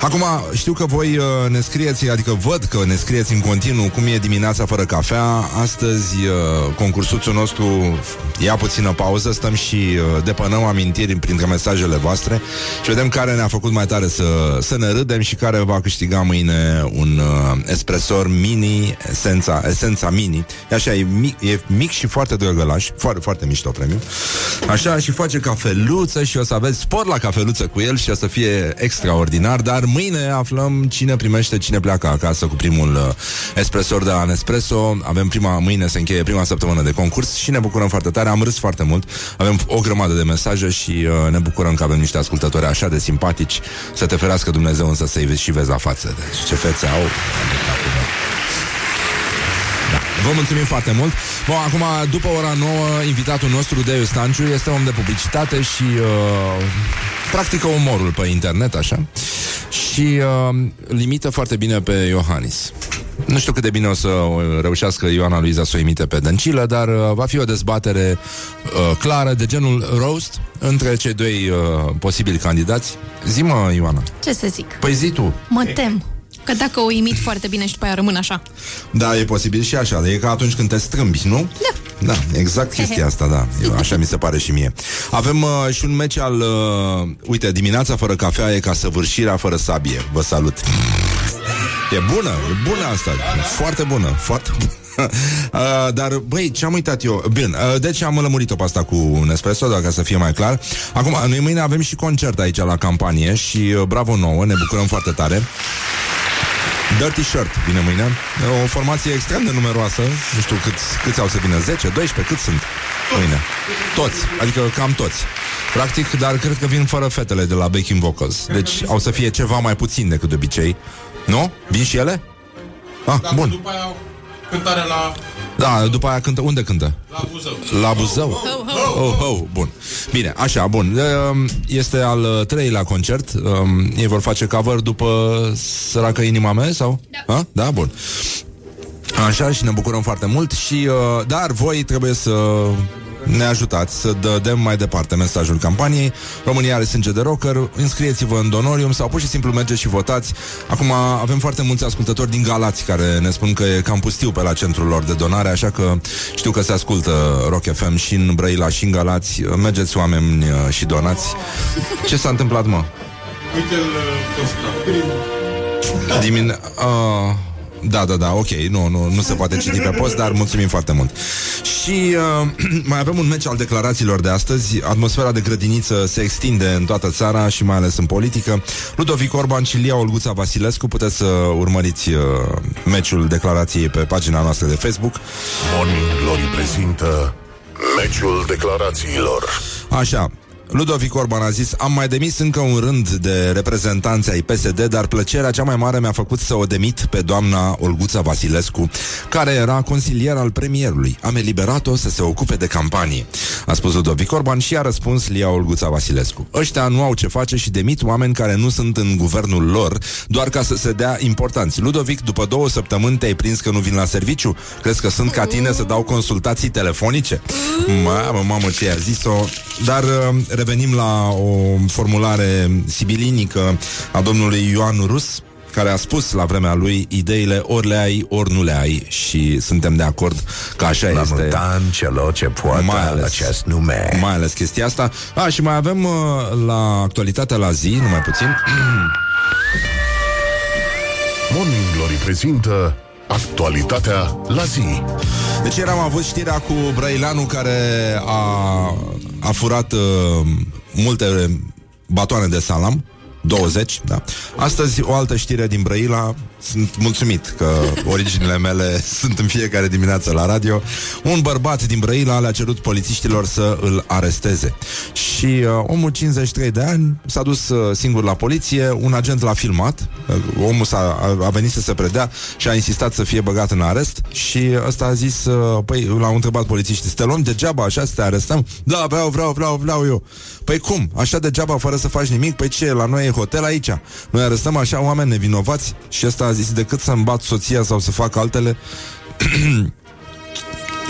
Acum, știu că voi uh, ne scrieți, adică văd că ne scrieți în continuu cum e dimineața fără cafea. Astăzi, uh, concursuțul nostru ia puțină pauză, stăm și uh, depănăm amintiri printre mesajele voastre și vedem care ne-a făcut mai tare să, să ne râdem și care va câștiga mâine un uh, espresor mini, esența, esența mini. E așa, e mic, e mic și foarte drăgălaș, foarte, foarte mișto premiu. Așa, și face cafeluță și o să aveți spor la cafeluță cu el și o să fie extraordinar, dar mâine aflăm cine primește, cine pleacă acasă cu primul uh, espresor de la Nespresso. Avem prima, mâine se încheie prima săptămână de concurs și ne bucurăm foarte tare. Am râs foarte mult. Avem o grămadă de mesaje și uh, ne bucurăm că avem niște ascultători așa de simpatici. Să te ferească Dumnezeu însă să-i vezi și vezi la față. Deci ce fețe au. Da. Vă mulțumim foarte mult. Bun, acum, după ora 9, invitatul nostru, Deiu Stanciu, este om de publicitate și uh, practică umorul pe internet, așa, și uh, limită foarte bine pe Iohannis. Nu știu cât de bine o să reușească Ioana Luiza să o imite pe Dăncilă, dar uh, va fi o dezbatere uh, clară de genul roast între cei doi uh, posibili candidați. Zi-mă, Ioana. Ce să zic? Păi zi tu. Mă tem că dacă o imit foarte bine și după aia rămân așa. Da, e posibil și așa. E ca atunci când te strâmbi, nu? Da. Da, exact chestia asta, da. Eu, așa mi se pare și mie. Avem uh, și un meci al... Uh, uite, dimineața fără cafea e ca săvârșirea fără sabie. Vă salut. E bună, e bună asta. Foarte bună, foarte bună. *laughs* Uh, dar, băi, ce am uitat eu? Bine, uh, deci am lămurit-o pe asta cu Nespresso, dacă să fie mai clar. Acum, noi mâine avem și concert aici la campanie și uh, bravo nouă, ne bucurăm foarte tare. Dirty Shirt vine mâine E o formație extrem de numeroasă Nu știu câți, câți au să vină 10, 12, cât sunt mâine Toți, adică cam toți Practic, dar cred că vin fără fetele de la backing vocals Deci au să fie ceva mai puțin decât de obicei Nu? Vin și ele? Ah, Dacă bun. după aia cântare la, Da, după aia cântă, unde cântă? la Buzău. La Buzău. Oh, oh, bun. Bine, așa, bun. Um, Este al uh, treilea concert. Um, Ei vor face cover după Săracă inima mea, sau? Da, da bun. Așa, și ne bucurăm foarte mult și, uh, Dar voi trebuie să ne ajutați să dăm mai departe mesajul campaniei. România are sânge de rocker. Înscrieți-vă în Donorium sau pur și simplu mergeți și votați. Acum avem foarte mulți ascultători din Galați Care ne spun că e cam pustiu pe la centrul lor de donare Așa că știu că se ascultă Rock FM și în Brăila și în Galați. Mergeți oameni uh, și donați. Ce s-a întâmplat, mă? Uite-l uh, ăsta. Dimine... Uh, da, da, da, ok, nu, nu, nu se poate citi pe post, dar mulțumim foarte mult. Și uh, *clears throat* mai avem un meci al declarațiilor de astăzi. Atmosfera de grădiniță se extinde în toată țara și mai ales în politică. Ludovic Orban și Lia Olguța Vasilescu puteți să urmăriți uh, meciul declarației pe pagina noastră de Facebook. Morning Glory prezintă Meciul declarațiilor Așa, Ludovic Orban a zis Am mai demis încă un rând de reprezentanți ai PSD Dar plăcerea cea mai mare mi-a făcut să o demit Pe doamna Olguța Vasilescu Care era consilier al premierului. Am eliberat-o să se ocupe de campanie A spus Ludovic Orban și a răspuns Lia Olguța Vasilescu. Ăștia nu au ce face și demit oameni care nu sunt în guvernul lor Doar ca să se dea importanți. Ludovic, după două săptămâni te-ai prins că nu vin la serviciu? Crezi că sunt ca tine să dau consultații telefonice? Mamă, mamă, ce a zis-o. Dar uh, revenim la o formulare sibilinică a domnului Ioan Rus care a spus la vremea lui ideile ori le ai, ori nu le ai și suntem de acord că așa La este. mulți ani celor ce poartă Mai ales. acest nume. Mai ales chestia asta. A, și mai avem uh, la actualitatea la zi, numai puțin. *clears throat* Morning Glory prezintă actualitatea la zi. Deci ieri am avut știrea cu Brăileanu care a, a furat uh, multe batoane de salam 20, da. Astăzi o altă știre din Brăila Sunt mulțumit că originile mele *laughs* sunt în fiecare dimineață la radio Un bărbat din Brăila le-a cerut polițiștilor să îl aresteze Și uh, omul 53 de ani s-a dus uh, singur la poliție Un agent l-a filmat uh, Omul s-a, a, a venit să se predea Și a insistat să fie băgat în arest Și ăsta a zis, uh, păi l-au întrebat polițiștii Să te luăm degeaba așa să te arestăm? Da, vreau, vreau, vreau, vreau eu Păi cum? Așa degeaba fără să faci nimic? Păi ce, la noi e hotel aici Noi arestăm așa oameni nevinovați Și ăsta a zis decât să-mi bat soția sau să fac altele *clears throat*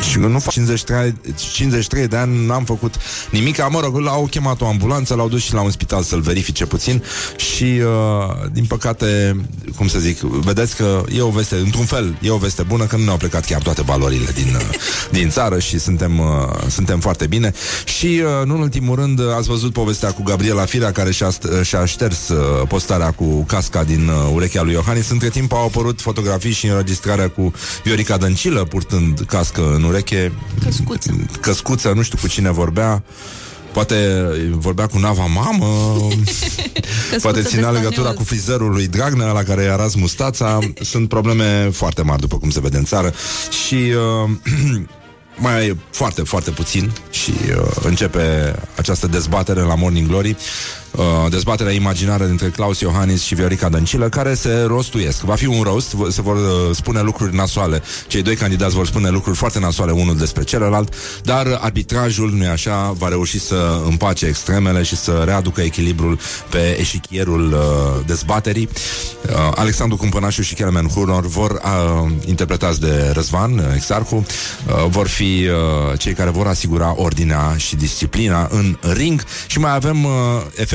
și nu fac 53, 53 de ani n-am făcut nimic. Mă rog, l-au chemat o ambulanță, l-au dus și la un spital să-l verifice puțin și, uh, din păcate, cum să zic, vedeți că e o veste, într-un fel, e o veste bună că nu ne-au plecat chiar toate valorile din, uh, din țară și suntem, uh, suntem foarte bine. Și, uh, nu în ultimul rând, ați văzut povestea cu Gabriela Firea, care și-a, st- și-a șters uh, postarea cu casca din uh, urechea lui Iohannis. Între timp au apărut fotografii și înregistrarea cu Viorica Dăncilă purtând cască în ureche. Căscuță. Căscuță, nu știu cu cine vorbea. Poate vorbea cu Nava Mamă *laughs* Poate de ținea legătura spaniol. cu frizerul lui Dragnea La care i-a ras mustața Sunt probleme foarte mari După cum se vede în țară Și uh, *clears throat* mai e foarte, foarte puțin Și uh, începe această dezbatere La Morning Glory uh, Dezbaterea imaginară dintre Claus Iohannis și Viorica Dăncilă Care se rostuiesc. Va fi un roast, v- se vor uh, spune lucruri nasoale. Cei doi candidați vor spune lucruri foarte nasoale Unul despre celălalt Dar arbitrajul, nu așa, va reuși să împace extremele Și să readucă echilibrul Pe eșichierul uh, dezbaterii. Uh, Alexandru Cumpănașu și Kelemen Huror Vor uh, interpretați de Răzvan uh, Exarhu. Uh, Vor fi uh, cei care vor asigura ordinea și disciplina în ring. Și mai avem uh,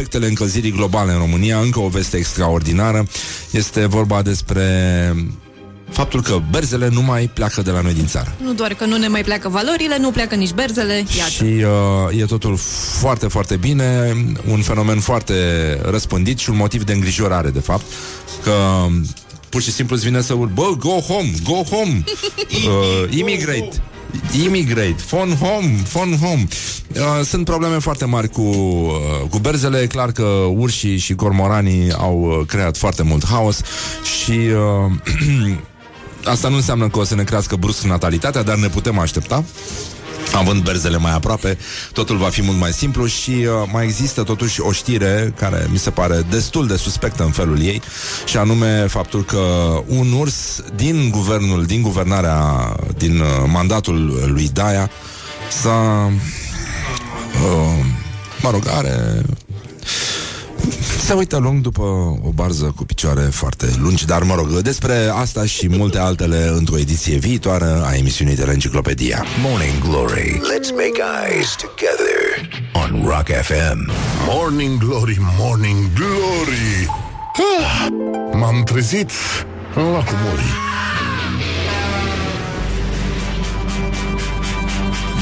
efectele încălzirii globale în România Încă o veste extraordinară Este vorba despre faptul că berzele nu mai pleacă de la noi din țară. Nu doar că nu ne mai pleacă valorile, nu pleacă nici berzele, iată. Și uh, e totul foarte, foarte bine, un fenomen foarte răspândit și un motiv de îngrijorare, de fapt, că um, pur și simplu îți vine să ur, bă, go home, go home, *laughs* uh, immigrate. Immigrate, phone home, phone home. Uh, Sunt probleme foarte mari cu, uh, cu berzele. E clar că urșii și cormoranii Au uh, creat foarte mult haos Și uh, *clears throat* Asta nu înseamnă că o să ne crească brusc natalitatea Dar ne putem aștepta Având berzele mai aproape, totul va fi mult mai simplu și uh, mai există totuși o știre care mi se pare destul de suspectă în felul ei și anume faptul că un urs din guvernul, din guvernarea, din uh, mandatul lui Daia s-a, uh, mă rog, are se uită lung după o barză cu picioare foarte lungi, dar mă rog, despre asta și multe altele într-o ediție viitoare a emisiunii de la Enciclopedia. Morning Glory. Let's make eyes together on Rock FM. Morning Glory, Morning Glory ah, M-am trezit în lacul Morii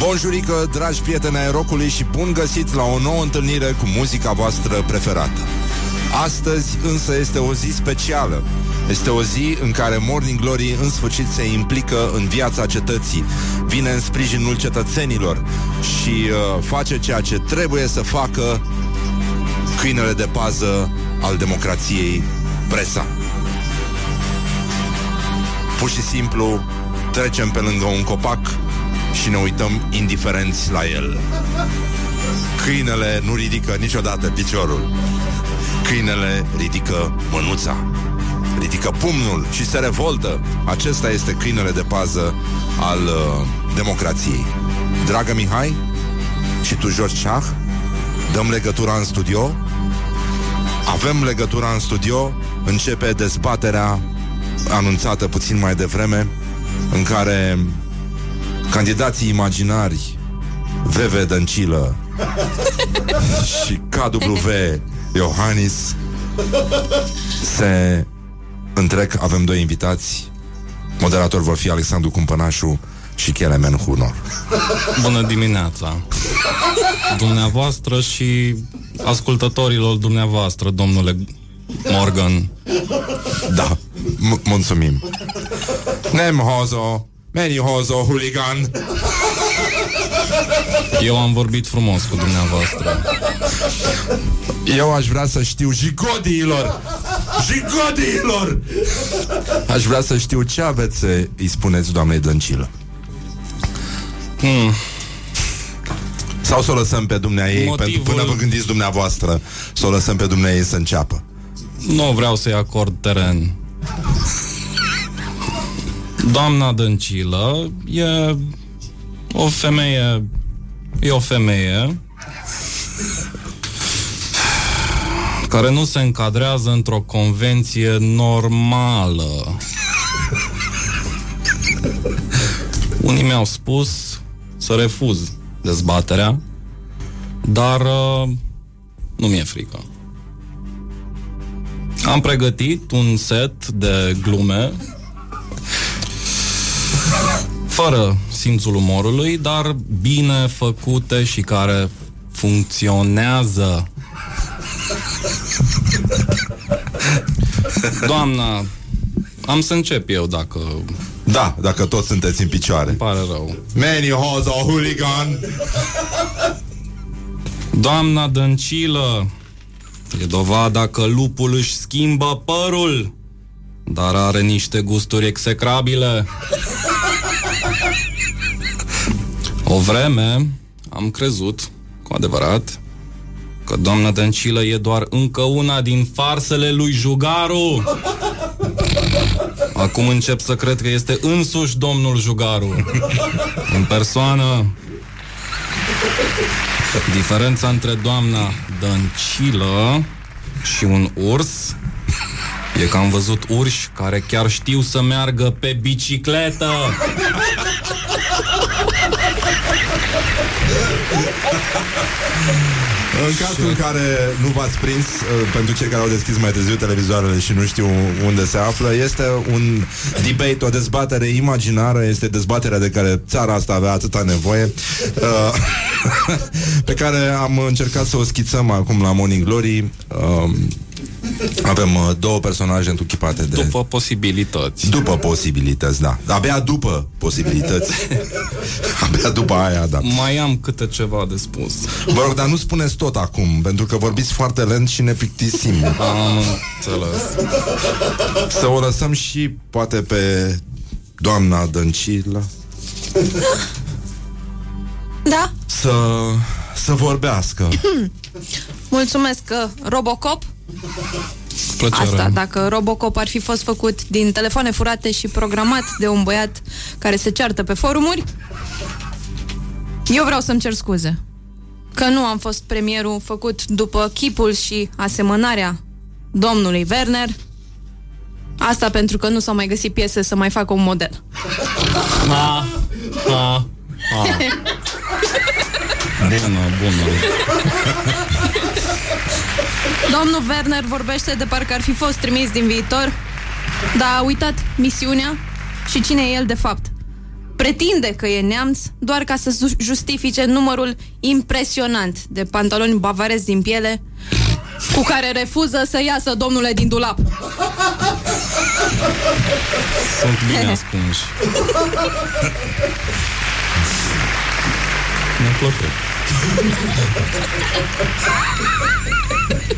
Bonjurică, dragi prieteni ai rocului și bun găsit la o nouă întâlnire cu muzica voastră preferată. Astăzi însă este o zi specială. Este o zi în care Morning Glory în sfârșit se implică în viața cetății, vine în sprijinul cetățenilor și uh, face ceea ce trebuie să facă câinele de pază al democrației, presa. Pur și simplu trecem pe lângă un copac și ne uităm indiferenți la el. Câinele nu ridică niciodată piciorul. Câinele ridică mânuța. Ridică pumnul și se revoltă. Acesta este câinele de pază al uh, democrației. Dragă Mihai, și tu George Șah, dăm legătura în studio. Avem legătura în studio. Începe dezbaterea anunțată puțin mai devreme, în care candidații imaginari VV Dăncilă *laughs* și KW Iohannis se întrec. Avem doi invitați. Moderator vor fi Alexandru Cumpănașu și Chelemen Hunor. Bună dimineața! Dumneavoastră și ascultătorilor dumneavoastră, domnule Morgan. Da, m- mulțumim. Nem hozo, meni hozo, huligan. Eu am vorbit frumos cu dumneavoastră. Eu aș vrea să știu jigodiilor Jigodiilor Aș vrea să știu ce aveți să îi spuneți doamnei Dăncilă Hmm. Sau să o lăsăm pe dumnea ei Motivul- pentru, Până vă gândiți dumneavoastră Să o lăsăm pe dumnea ei să înceapă Nu vreau să-i acord teren. Doamna Dăncilă e o femeie... E o femeie care nu se încadrează într-o convenție normală. Unii mi-au spus să refuz dezbaterea, dar uh, nu mi-e frică. Am pregătit un set de glume fără simțul umorului, dar bine făcute și care funcționează. Doamna, am să încep eu dacă Da, dacă toți sunteți în picioare îmi pare rău. Meni hozo, hooligan Doamna Dăncilă, e dovada că lupul își schimbă părul, dar are niște gusturi execrabile. O vreme am crezut, cu adevărat, că doamna Dăncilă e doar încă una din farsele lui Jugaru. Acum încep să cred că este însuși domnul Jugaru. În persoană, Diferența între doamna Dăncilă și un urs e că am văzut urși care chiar știu să meargă pe bicicletă. În cazul în care nu v-ați prins uh, Pentru cei care au deschis mai târziu televizoarele Și nu știu unde se află Este un debate, o dezbatere imaginară Este dezbaterea de care țara asta avea atâta nevoie uh, *laughs* Pe care am încercat să o schițăm acum la Morning Glory uh, Avem uh, două personaje întuchipate de... După posibilități. După posibilități, da Abia după posibilități *laughs* Abia după aia, da Mai am câte ceva de spus. Vă rog, dar nu spuneți tot acum Pentru că vorbiți foarte lent și ne plictisim Am înțeles. Să o lăsăm și poate pe doamna Dăncilă Da? Să, să vorbească *clears throat* Mulțumesc că Robocop Plăcere. Asta, dacă Robocop ar fi fost făcut din telefoane furate și programat de un băiat care se ceartă pe forumuri, eu vreau să-mi cer scuze. Că nu am fost premierul făcut după chipul și asemănarea domnului Werner. Asta pentru că nu s-au mai găsit piese să mai facă un model. Ha, ha, ha. Bună, bună. Domnul Werner vorbește de parcă ar fi fost trimis din viitor, dar a uitat misiunea și cine e el de fapt. Pretinde că e neamț doar ca să ju- justifice numărul impresionant de pantaloni bavarezi din piele cu care refuză să iasă domnule din dulap. Sunt bine ascunși. Mi-a plăcut.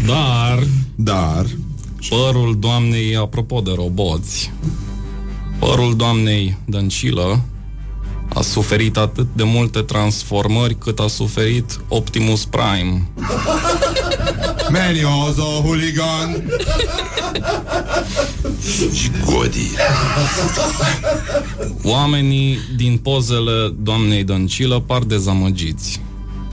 Dar Dar părul doamnei, apropo de roboți, părul doamnei Dăncilă a suferit atât de multe transformări cât a suferit Optimus Prime. Meniozo, hooligan! Și Godi. Oamenii din pozele doamnei Dăncilă par dezamăgiți.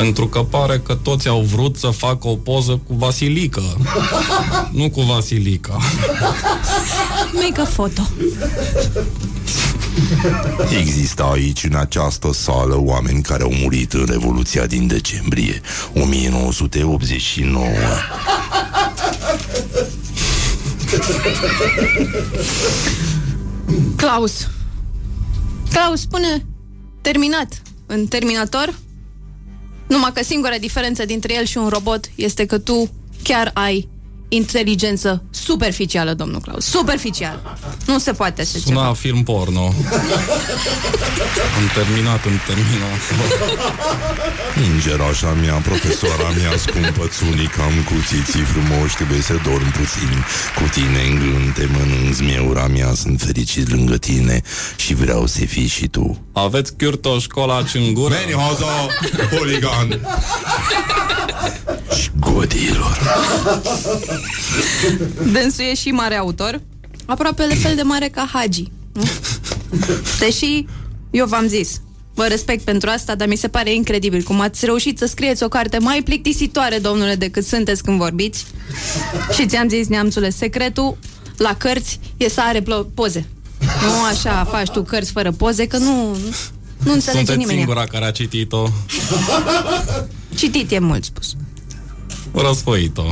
Pentru că pare că toți au vrut să facă o poză cu Vasilica. *laughs* nu cu Vasilica. Make a photo. Există aici, în această sală, oameni care au murit în Revoluția din decembrie 1989. Klaus. Klaus, spune terminat în Terminator. Numai că singura diferență dintre el și un robot este că tu chiar ai inteligență superficială, domnul Claus. Superficial. Nu se poate așa Suna ceva. film porno. Am terminat, am terminat. Ingerașa mea, profesoara mea scumpă, țunica am cuțiții frumoși, trebuie să dorm puțin cu tine în gând, te mănânc, zmeura mea, sunt fericit lângă tine și vreau să fii și tu. Aveți chiurtoș colaci în gură? Meniozo, hooligan! *laughs* Și godilor. *laughs* Dânsul e și mare autor, aproape la fel de mare ca Hagi. nu? Deși, eu v-am zis, vă respect pentru asta, dar mi se pare incredibil cum ați reușit să scrieți o carte mai plictisitoare, domnule, decât sunteți când vorbiți. Și ți-am zis, neamțule, secretul la cărți e să are plo- poze. Nu așa faci tu cărți fără poze, că nu, nu înțelege Sunteți nimeni. singura care a citit-o. Citit e mult spus. Răsfoit-o.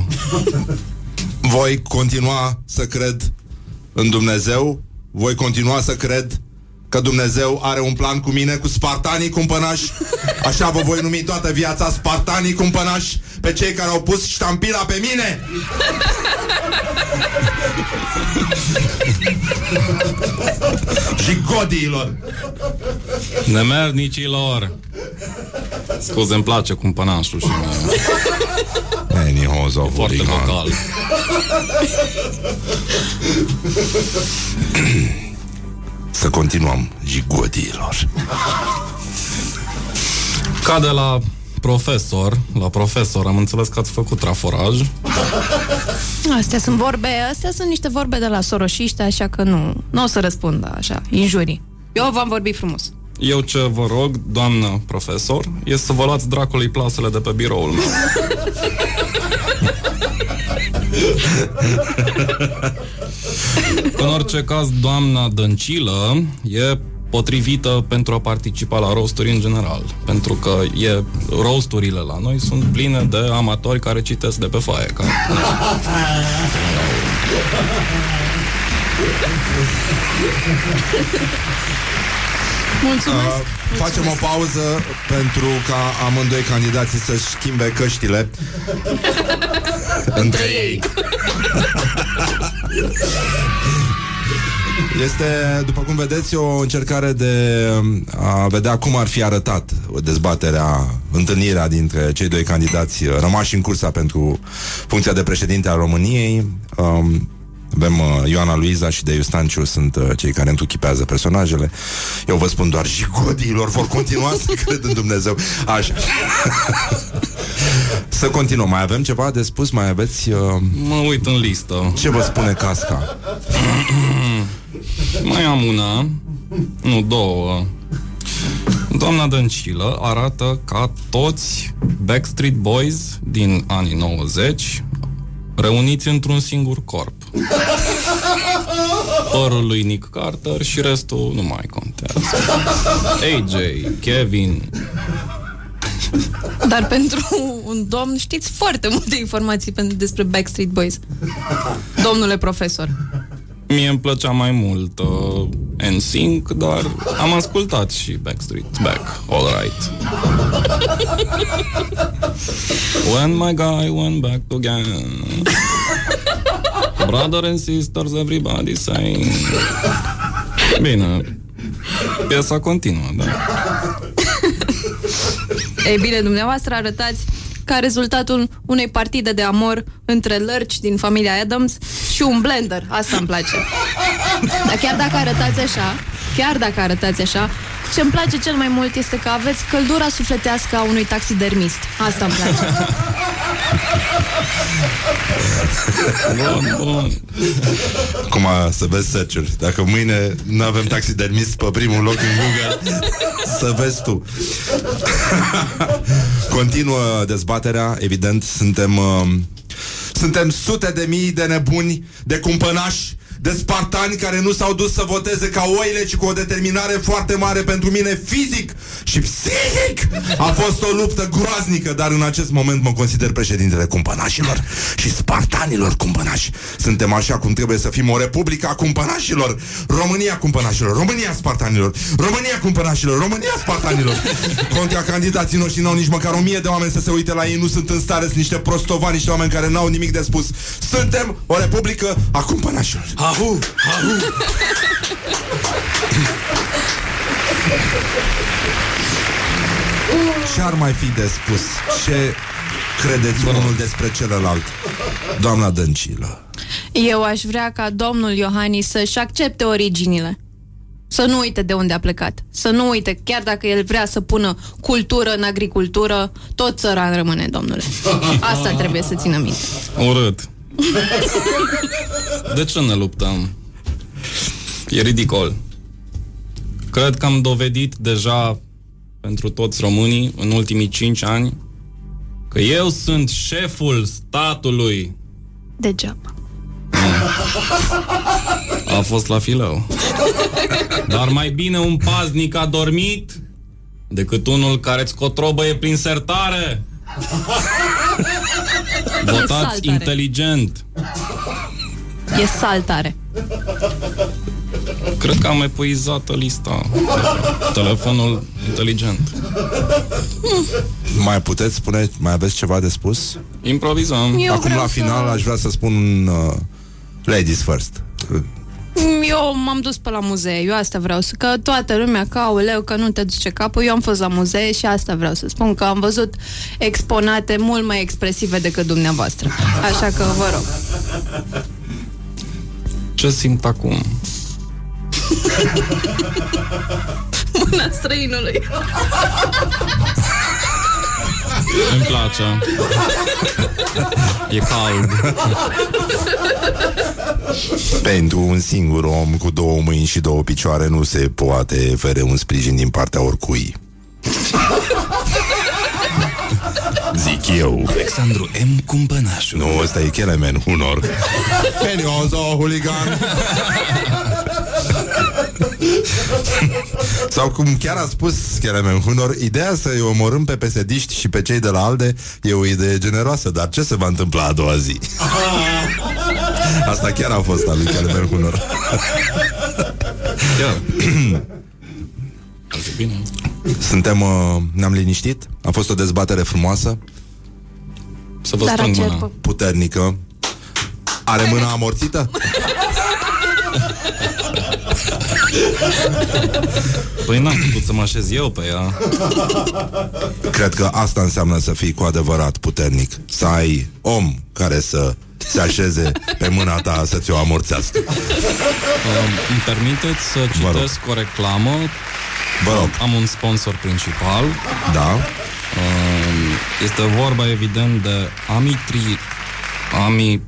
Voi continua să cred în Dumnezeu? Voi continua să cred că Dumnezeu are un plan cu mine, cu spartanii cumpănași? Așa vă voi numi toată viața spartanii cumpănași pe cei care au pus ștampila pe mine? Și godiilor! Nemernicilor! Scuze, îmi place cumpănașul și mie. Meniozo, Foarte hooligan. vocal. Să continuăm, jigodiilor. Ca de la profesor, la profesor, am înțeles că ați făcut traforaj. Astea sunt vorbe, astea sunt niște vorbe de la soroșiște, așa că nu, nu o să răspund așa, injurii. Eu v-am vorbit frumos. Eu ce vă rog, doamnă profesor, e să vă luați dracului plasele de pe biroul meu. *laughs* *laughs* În orice caz, doamna Dăncilă e potrivită pentru a participa la roasturi în general. Pentru că e, roasturile la noi sunt pline de amatori care citesc de pe foaie. Ca, *laughs* Mulțumesc! Uh, facem o pauză pentru ca amândoi candidații să-și schimbe căștile *laughs* între ei. *laughs* Este, după cum vedeți, o încercare de a vedea cum ar fi arătat dezbaterea, întâlnirea dintre cei doi candidați rămași în cursa pentru funcția de președinte al României. Um, avem uh, Ioana Luiza și Deiu Stanciu sunt uh, cei care întuchipează personajele. Eu vă spun doar și codiilor vor continua să *laughs* cred în Dumnezeu. Așa. *laughs* să continuăm. Mai avem ceva de spus? Mai aveți... Uh, mă uit în listă. ce vă spune casca? *clears throat* Mai am una, nu două. Doamna Dăncilă arată ca toți Backstreet Boys din anii 90 reuniți într-un singur corp. *laughs* Părul lui Nick Carter și restul nu mai contează. AJ, Kevin, Dar pentru un domn știți foarte multe informații pen- despre Backstreet Boys. Domnule profesor. Mie îmi plăcea mai mult uh, NSYNC, dar am ascultat și Backstreet Back, all right. *laughs* When my guy went back again Brother and sisters, everybody saying Bine, piesa continuă, da. Ei bine, dumneavoastră arătați ca rezultatul unei partide de amor între lărci din familia Adams și un blender. Asta îmi place. Dar chiar dacă arătați așa, chiar dacă arătați așa, ce îmi place cel mai mult este că aveți căldura sufletească a unui taxidermist. Asta îmi place. Bun, bun. Acum să vezi search Dacă mâine nu avem taxidermist pe primul loc în Google, să vezi tu. *laughs* Continuă dezbaterea, evident, suntem uh, suntem sute de mii de nebuni, de cumpănași, de spartani care nu s-au dus să voteze ca oile, ci cu o determinare foarte mare pentru mine fizic și psihic. A fost o luptă groaznică, dar în acest moment mă consider președintele cumpănașilor și spartanilor cumpănași. Suntem așa cum trebuie să fim o republică a cumpănașilor. România cumpănașilor, România spartanilor, România cumpănașilor, România spartanilor. Contea candidații noștri n-au nici măcar o mie de oameni să se uite la ei, nu sunt în stare, sunt niște prostovani, niște oameni care n-au nimic de spus. Suntem o republică a cumpănașilor. Ahu, ahu. Ce ar mai fi de spus? Ce credeți unul despre celălalt? Doamna Dăncilă. Eu aș vrea ca domnul Iohannis să-și accepte originile. Să nu uite de unde a plecat. Să nu uite, chiar dacă el vrea să pună cultură în agricultură, tot țăran rămâne, domnule. Asta trebuie să țină minte. Urât. *laughs* De ce ne luptăm? E ridicol. Cred că am dovedit deja pentru toți românii în ultimii cinci ani că eu sunt șeful statului. Degeaba. *laughs* A fost la fileu. Dar mai bine un paznic a dormit decât unul care îți cotrobăie prin sertare. Votați saltare. inteligent. E saltare. Cred că am epuizat lista. Telefonul inteligent. Mai puteți spune, mai aveți ceva de spus? Improvizăm. Eu Acum vreau la să- final aș vrea să spun un, uh, ladies first. Eu m-am dus pe la muzee, eu asta vreau să... Că toată lumea, că aoleu, că nu te duce capul, eu am fost la muzee și asta vreau să spun, că am văzut exponate mult mai expresive decât dumneavoastră. Așa că vă rog. Ce simt acum? *laughs* Mâna străinului. *laughs* Îmi place. E cald. Pentru un singur om cu două mâini și două picioare nu se poate fere un sprijin din partea oricui. Zic eu. Alexandru M. Cumpănașu. Nu, ăsta e Kelemen Hunor. Peniozo, huligan. *laughs* Sau cum chiar a spus Kelemen Hunor, ideea să-i omorâm pe pesediști și pe cei de la ALDE e o idee generoasă, dar ce se va întâmpla a doua zi? *laughs* Asta chiar a fost al lui Kelemen Hunor. Chiar. Azi bine. Suntem, uh, ne-am liniștit? A fost o dezbatere frumoasă, Să vă Dar strâng mâna. acerpă. puternică. Are mâna amorțită? *laughs* Păi n-am putut să mă așez eu pe ea. Cred că asta înseamnă să fii cu adevărat puternic. Să ai om care să se așeze pe mâna ta să ți-o amorțească. Uh, îmi permiteți să Vă rog. citesc o reclamă. Vă rog. Am un sponsor principal. Da? Uh, Este vorba, evident, de amitri... Ami...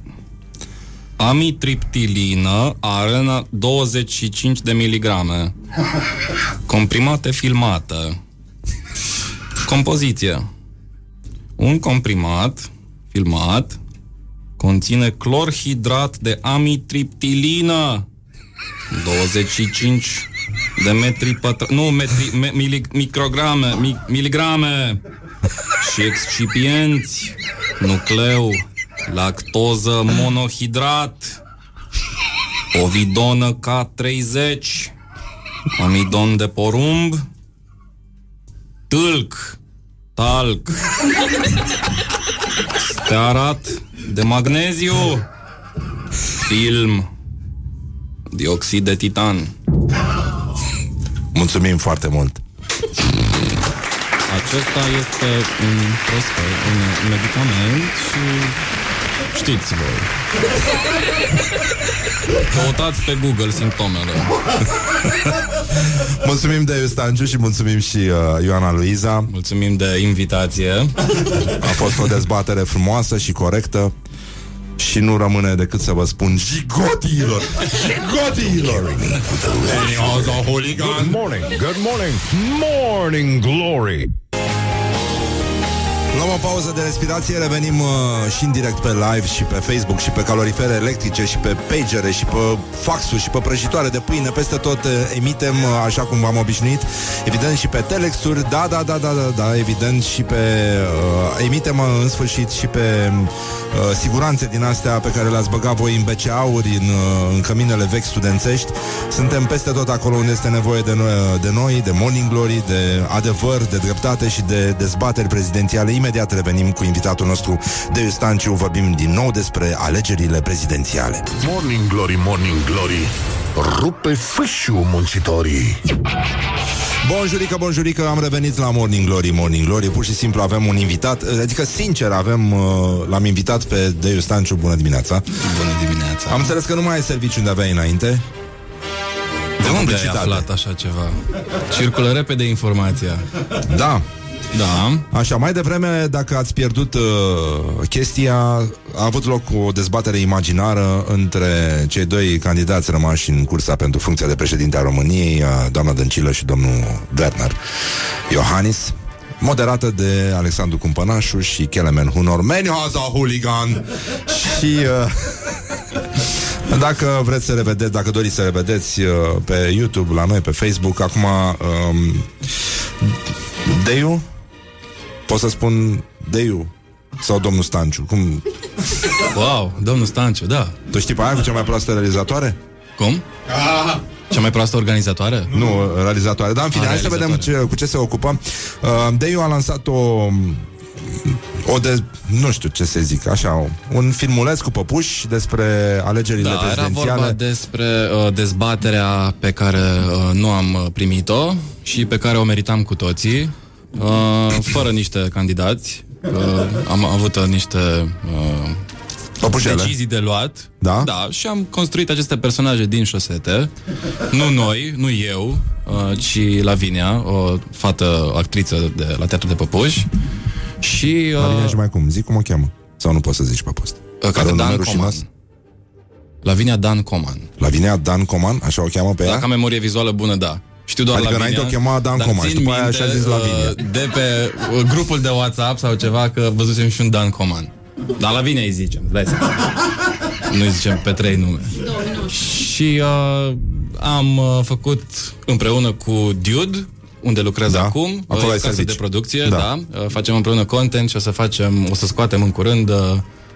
Amitriptilină, arena 25 de miligrame. Comprimate filmate. Compoziție. Un comprimat filmat conține clorhidrat de amitriptilină 25 de metri pătra... Nu, metri, me, mili, micrograme, mi, miligrame și excipienți, nucleu, lactoză monohidrat, ovidonă K30, amidon de porumb, tâlc, talc, stearat de magneziu, film, dioxid de titan. Mulțumim foarte mult. Acesta este un prospect, un medicament și Știți voi. Căutați pe Google simptomele. *laughs* Mulțumim de Stanciu și mulțumim și uh, Ioana Luiza. Mulțumim de invitație. A fost o dezbatere frumoasă și corectă. Și nu rămâne decât să vă spun Jigotiilor Jigotiilor Good morning, good morning, morning glory. Luăm o pauză de respirație, revenim uh, și în direct pe live și pe Facebook și pe calorifere electrice și pe pagere și pe faxuri și pe prăjitoare de pâine, peste tot uh, emitem uh, așa cum v-am obișnuit, evident și pe telexuri, da, da, da, da, da, da evident și pe uh, emitem uh, în sfârșit și pe uh, siguranțe din astea pe care le-ați băgat voi în BCA-uri, în, uh, în căminele vechi studențești. Suntem peste tot acolo unde este nevoie de noi, de noi, de Morning Glory, de adevăr, de dreptate și de dezbateri prezidențiale. Imediat revenim cu invitatul nostru de Stanciu, vorbim din nou despre alegerile prezidențiale. Morning glory, morning glory. Rupe fâșiu muncitorii. Bunjurică, bunjurică, am revenit la Morning Glory, Morning Glory Pur și simplu avem un invitat Adică, sincer, avem, uh, l-am invitat pe Deiu Stanciu Bună dimineața Bună dimineața. Am înțeles că nu mai ai serviciu unde aveai înainte De unde ai publicitate. aflat așa ceva? Circulă repede informația. Da, Da. Așa, mai devreme, dacă ați pierdut uh, chestia, a avut loc o dezbatere imaginară între cei doi candidați rămași în cursa pentru funcția de președinte a României, uh, doamna Dăncilă și domnul Werner Iohannis, moderată de Alexandru Cumpănașu și Kelemen Hunor Menioza Hooligan și uh, *laughs* dacă vreți să revedeți, dacă doriți să revedeți uh, pe YouTube, la noi, pe Facebook, acum um, Deiu Pot să spun Deiu sau domnul Stanciu Cum? Wow, domnul Stanciu, da. Tu știi pe aia cu cea mai proastă realizatoare? Cum? Cea mai proastă organizatoare? Nu, realizatoare Dar în fine, A, hai să vedem ce, realizatoare. cu ce se ocupă uh, Deiu a lansat o o de, nu știu ce să zic, așa, un filmuleț cu păpuși despre alegerile Da, era prezidențiale. vorba despre uh, dezbaterea pe care uh, nu am uh, primit-o și pe care o meritam cu toții, uh, fără niște candidați. Uh, am avut uh, niște uh, Păpușele. decizii de luat. Da? Da, și am construit aceste personaje din șosete. Nu noi, nu eu, uh, ci Lavinia, o fată actriță de la Teatru de Păpuși. Și... Uh, Marina și mai cum, zic cum o cheamă Sau nu poți să zici pe post uh, Are un Dan nume Coman. rușinos? Lavinia Dan Coman. Lavinia Dan Coman, așa o cheamă pe ea? Dacă am memorie vizuală bună, da. Știu doar Adică Lavinia, înainte o chema Dan dar Coman țin și după aia minte, și-a zis Lavinia. uh, De pe uh, grupul de WhatsApp sau ceva Că văzusem și un Dan Coman Dar Lavinia îi zicem, îți dai seama. *laughs* Nu îi zicem pe trei nume Și uh, am uh, făcut împreună cu Dude unde lucrez Da, acum, acolo uh, ai casă servici. de producție, Da. da. da. Uh, facem împreună content și o să facem, o să scoatem în curând uh,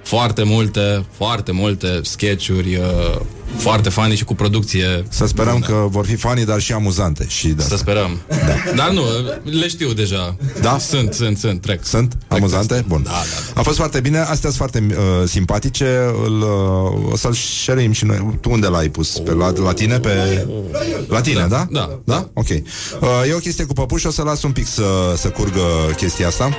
foarte multe, foarte multe sketchuri uh, foarte funny și cu producție. Să sperăm că vor fi fani, dar și amuzante și de Să asta. sperăm. Da. Dar nu, le știu deja. Da? Sunt, sunt, sunt, trec. Sunt Trec amuzante? peste. Bun. Da, da, da. A fost foarte bine, astea sunt foarte uh, simpatice. Îl, uh, o să-l share și noi. Tu unde l-ai pus? Pe la, la tine? Pe... La tine, da? Da. Da? Ok. Uh, e o chestie cu păpuși, o să las un pic să, să curgă chestia asta.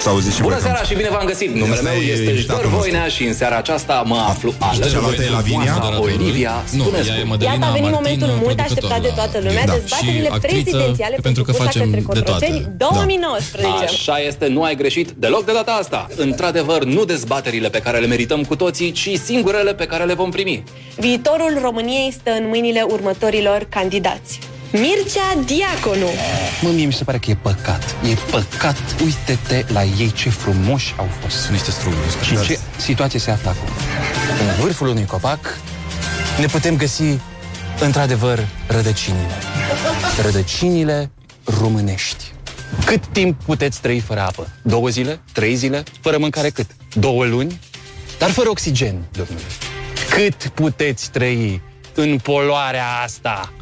Să auziți și Bună voi. seara cam- și bine v-am găsit! Numele Asta meu e este invitatul Jdor nostru. Voinea și în seara aceasta mă aflu alături cealaltă e de Lavinia? Voasa Olivia. Nu, Spuneți ea e cum? Mădălina Iată a venit Martin, momentul mult producător așteptat de la toată lumea, Da. dezbaterile Și actriță, prezidențiale pentru că propuse facem către de toate. Cotroceni 2019. Așa este, nu ai greșit deloc de data asta. Într-adevăr, nu dezbaterile pe care le merităm cu toții, ci singurele pe care le vom primi. Viitorul României stă în mâinile următorilor candidați. Mircea Diaconu, Mă, mie mi se pare că e păcat. E păcat. Uite-te la ei ce frumoși au fost. Sunt niște struguri. Și în ce situație se află acum? În vârful unui copac ne putem găsi, într-adevăr, rădăcinile. Rădăcinile românești. Cât timp puteți trăi fără apă? Două zile? Trei zile? Fără mâncare cât? Două luni? Dar fără oxigen, domnule. Cât puteți trăi în poluarea asta?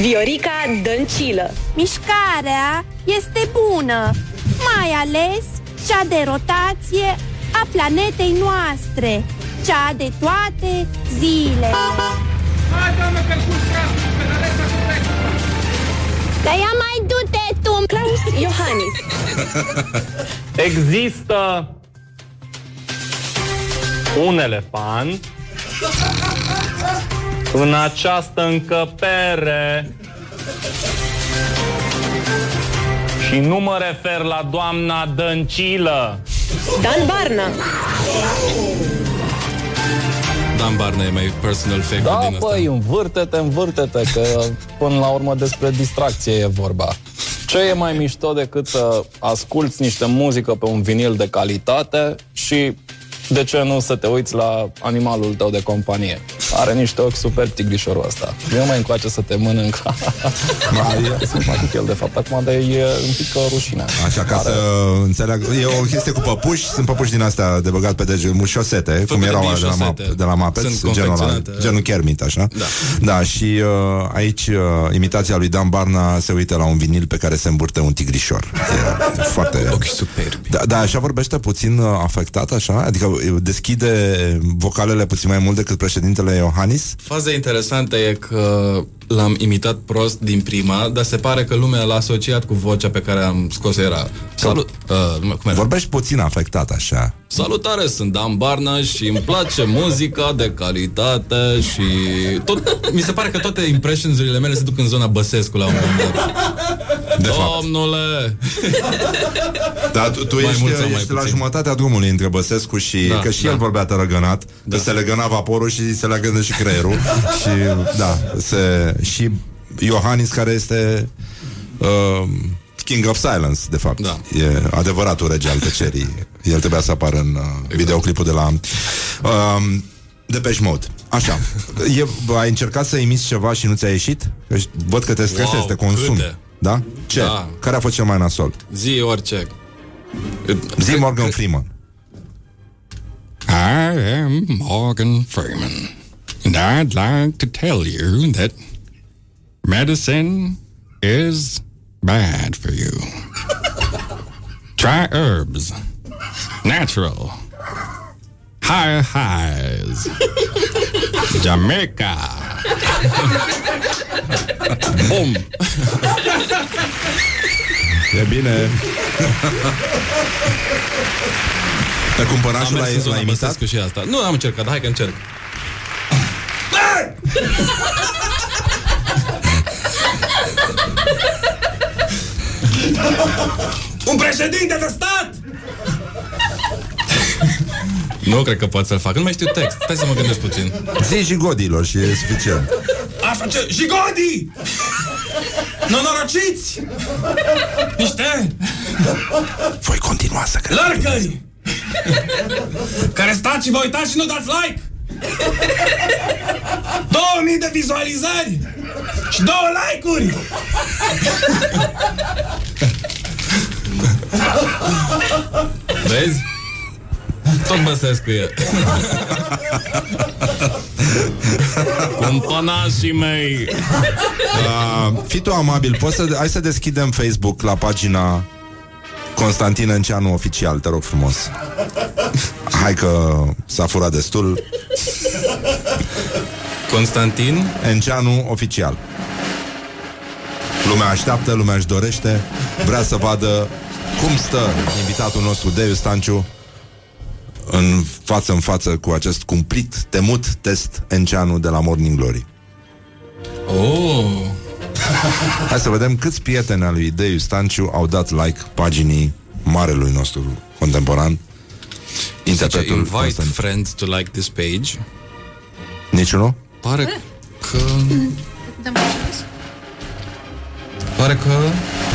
Viorica Dăncilă, Mișcarea este bună, mai ales cea de rotație a planetei noastre, cea de toate zilele. Dar ia mai du-te tu! Claus Iohannis, *laughs* Există un elefant *laughs* în această încăpere. Și nu mă refer la doamna Dăncilă. Dan Barna. Dan Barna e mai personal favorite Da, din asta. băi, învârte-te, învârte-te, că până la urmă despre distracție e vorba. Ce e mai mișto decât să asculți niște muzică pe un vinil de calitate și de ce nu să te uiți la animalul tău de companie? Are niște ochi super tigrișorul ăsta. Eu mai încoace să te mănânc. *laughs* Mai e simpatic el, de fapt, acum, dar e un pic uh, rușine. Așa ca să înțeleg, e o chestie cu păpuși, sunt păpuși din astea de băgat pe deget, mușosete, cum Făcute erau din alea de la, map, șosete. de la Muppets, Sunt genul, ăla, confecționate. genul Kermit, așa. Da. Da, și uh, aici uh, imitația lui Dan Barna se uită la un vinil pe care se îmbârte un tigrișor. E foarte... Ochi superbi. Da, da, așa vorbește puțin uh, afectat, așa? Adică uh, deschide vocalele puțin mai mult decât președintele Iohannis? Faza interesantă e că l-am imitat prost din prima, dar se pare că lumea l-a asociat cu vocea pe care am scos era. Salut! Uh, cum era? Vorbești puțin afectat, așa. Salutare, sunt Dan Barna și îmi place muzica de calitate și tot, mi se pare că toate impressions-urile mele se duc în zona Băsescu la un moment dat. De fapt. Domnule! Dar tu, tu Mai ești, mult sau mai ești la puțin. jumătatea drumului între Băsescu și... Da, că și da. el vorbea tărăgănat, da. că se legăna vaporul și se legănă și creierul. *laughs* și, da, se, și Iohannis, care este... Uh, King of Silence, de fapt. Da. E adevăratul rege al tăcerii. El trebuia să apară în uh, videoclipul de la uh, Depeche Mode. Așa. *laughs* E, ai încercat să imiți ceva și nu ți-a ieșit? Că văd că te stresezi, Wow, te consumi. câte. Da? Ce? Da. Care a fost cel mai nasol? Zi orice. Zi Morgan Freeman. I am Morgan Freeman, and I'd like to tell you that medicine is bad for you. *laughs* Try herbs, natural, high highs, Jamaica. Boom. E bine. Pe cumpărașul Am mers l-ai, în zona l-ai imitat? Băsescu și asta. Nu am încercat, dar hai că încerc. Un președinte de stat! Nu cred că pot să-l fac. Nu mai știu text. Stai să mă gândesc puțin. Zi și godilor și e suficient. Aș face jigodi! Nenorociți! Niște Voi continua să credeți. lărgări! Care stați și vă uitați și nu dați like! 2000 de vizualizări! Și două like-uri! Vezi? Tot Băsescu e. Cumpănașii mei! Uh, fii tu amabil, poți să, hai să deschidem Facebook la pagina Constantin Înceanu Oficial, te rog frumos. Hai că s-a furat destul. Constantin Enceanu Oficial. Lumea așteaptă, lumea își dorește, vrea să vadă cum stă invitatul nostru, Deiu Stanciu, în față în față cu acest cumplit, temut test Enceanu de la Morning Glory. Oh! Hai să vedem câți prieteni al lui Deiu Stanciu au dat like paginii marelui nostru contemporan, Zice, interpretul invite Constantin. friends to like this page. Niciunul? Pare că... Pare că...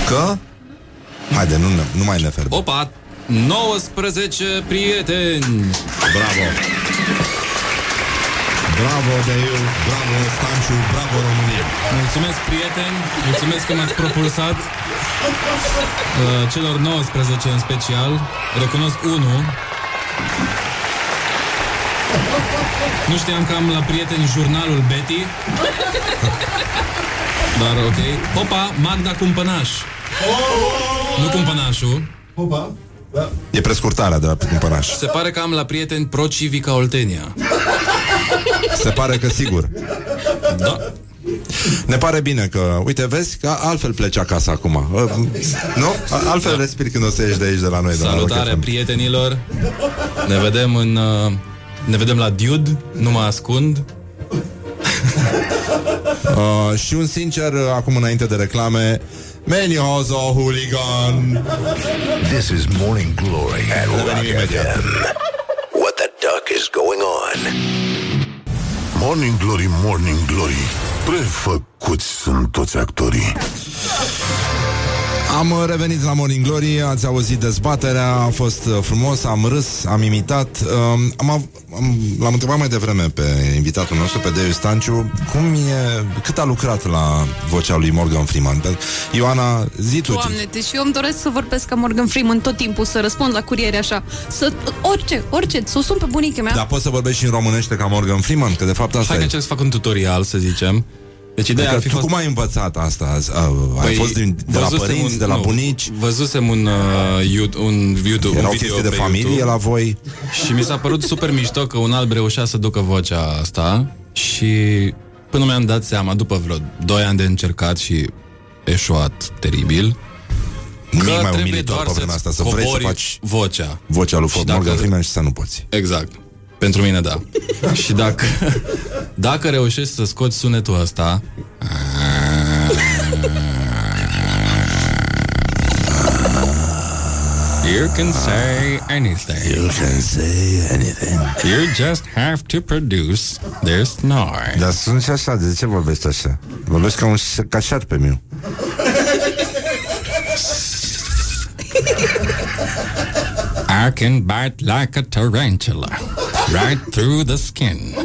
Că? Haide, nu, ne- nu mai ne ferbe. Opa! 19 prieteni! Bravo! Bravo, Deiu, bravo, Stanciu, bravo, România! Mulțumesc, prieteni! Mulțumesc că m-ați propulsat uh, celor 19 în special. Recunosc unul. Nu știam că am la prieteni jurnalul Betty. Dar ok. Opa, Magda Cumpănaș. Nu Cumpănașul. Opa, da. E prescurtarea de la cumpăraș. Se pare că am la prieteni pro-civica Oltenia. Se pare că sigur. Da. Ne pare bine că, uite, vezi că altfel pleci acasă acum. Uh, Nu? A- Altfel respiri când o să ieși de aici de la noi. de la Rock Salutare, FM. prietenilor! Ne vedem în uh, Ne vedem la Dude, nu mă ascund. Uh, *laughs* și un sincer, uh, acum înainte de reclame, Meniozo Hooligan. This is Morning Glory at Rock FM. What the duck is going on? Morning Glory, Morning Glory. Prefăcuți sunt toți actorii. Am uh, revenit la Morning Glory, ați auzit dezbaterea, a fost uh, frumos, am râs, am imitat. Um, am, av- am, l-am întrebat mai devreme pe invitatul nostru, pe Deiu Stanciu, cum e, cât a lucrat la vocea lui Morgan Freeman. Pe- Ioana, zi tu. ce- Doamne, deci eu îmi doresc să vorbesc ca Morgan Freeman tot timpul, să răspund la curiere așa, să, orice, orice, să o sun pe bunica mea. Dar poți să vorbești și în românește ca Morgan Freeman? Că de fapt asta Hai că e. încerc să fac un tutorial, să zicem. Deci ideea Adică ar fi tu fost... cum ai învățat asta? azi? A, ai Păi, fost din, de la văzusem părinți, un- de la nu, bunici? Văzusem un, uh, YouTube, un, YouTube, Erau un video chestii de pe familie YouTube la voi? Și mi s-a părut super mișto că un alb reușea să ducă vocea asta și până mi-am dat seama, după vreo 2 ani de încercat și eșuat teribil, Nimic că mai trebuie umilitor doar pe vremea să-ți asta, să vrei să cobori faci vocea. vocea lui Și Morgan dacă- Freeman și să nu poți. Exact. Pentru mine, da. *laughs* și dacă, dacă reușești să scoți sunetul ăsta, you can say anything. You can say anything. You just have to produce this noise. Dar sunt și așa, de ce vorbești așa? Vorbești ca un ca șarpe meu. I can bite like a tarantula right through the skin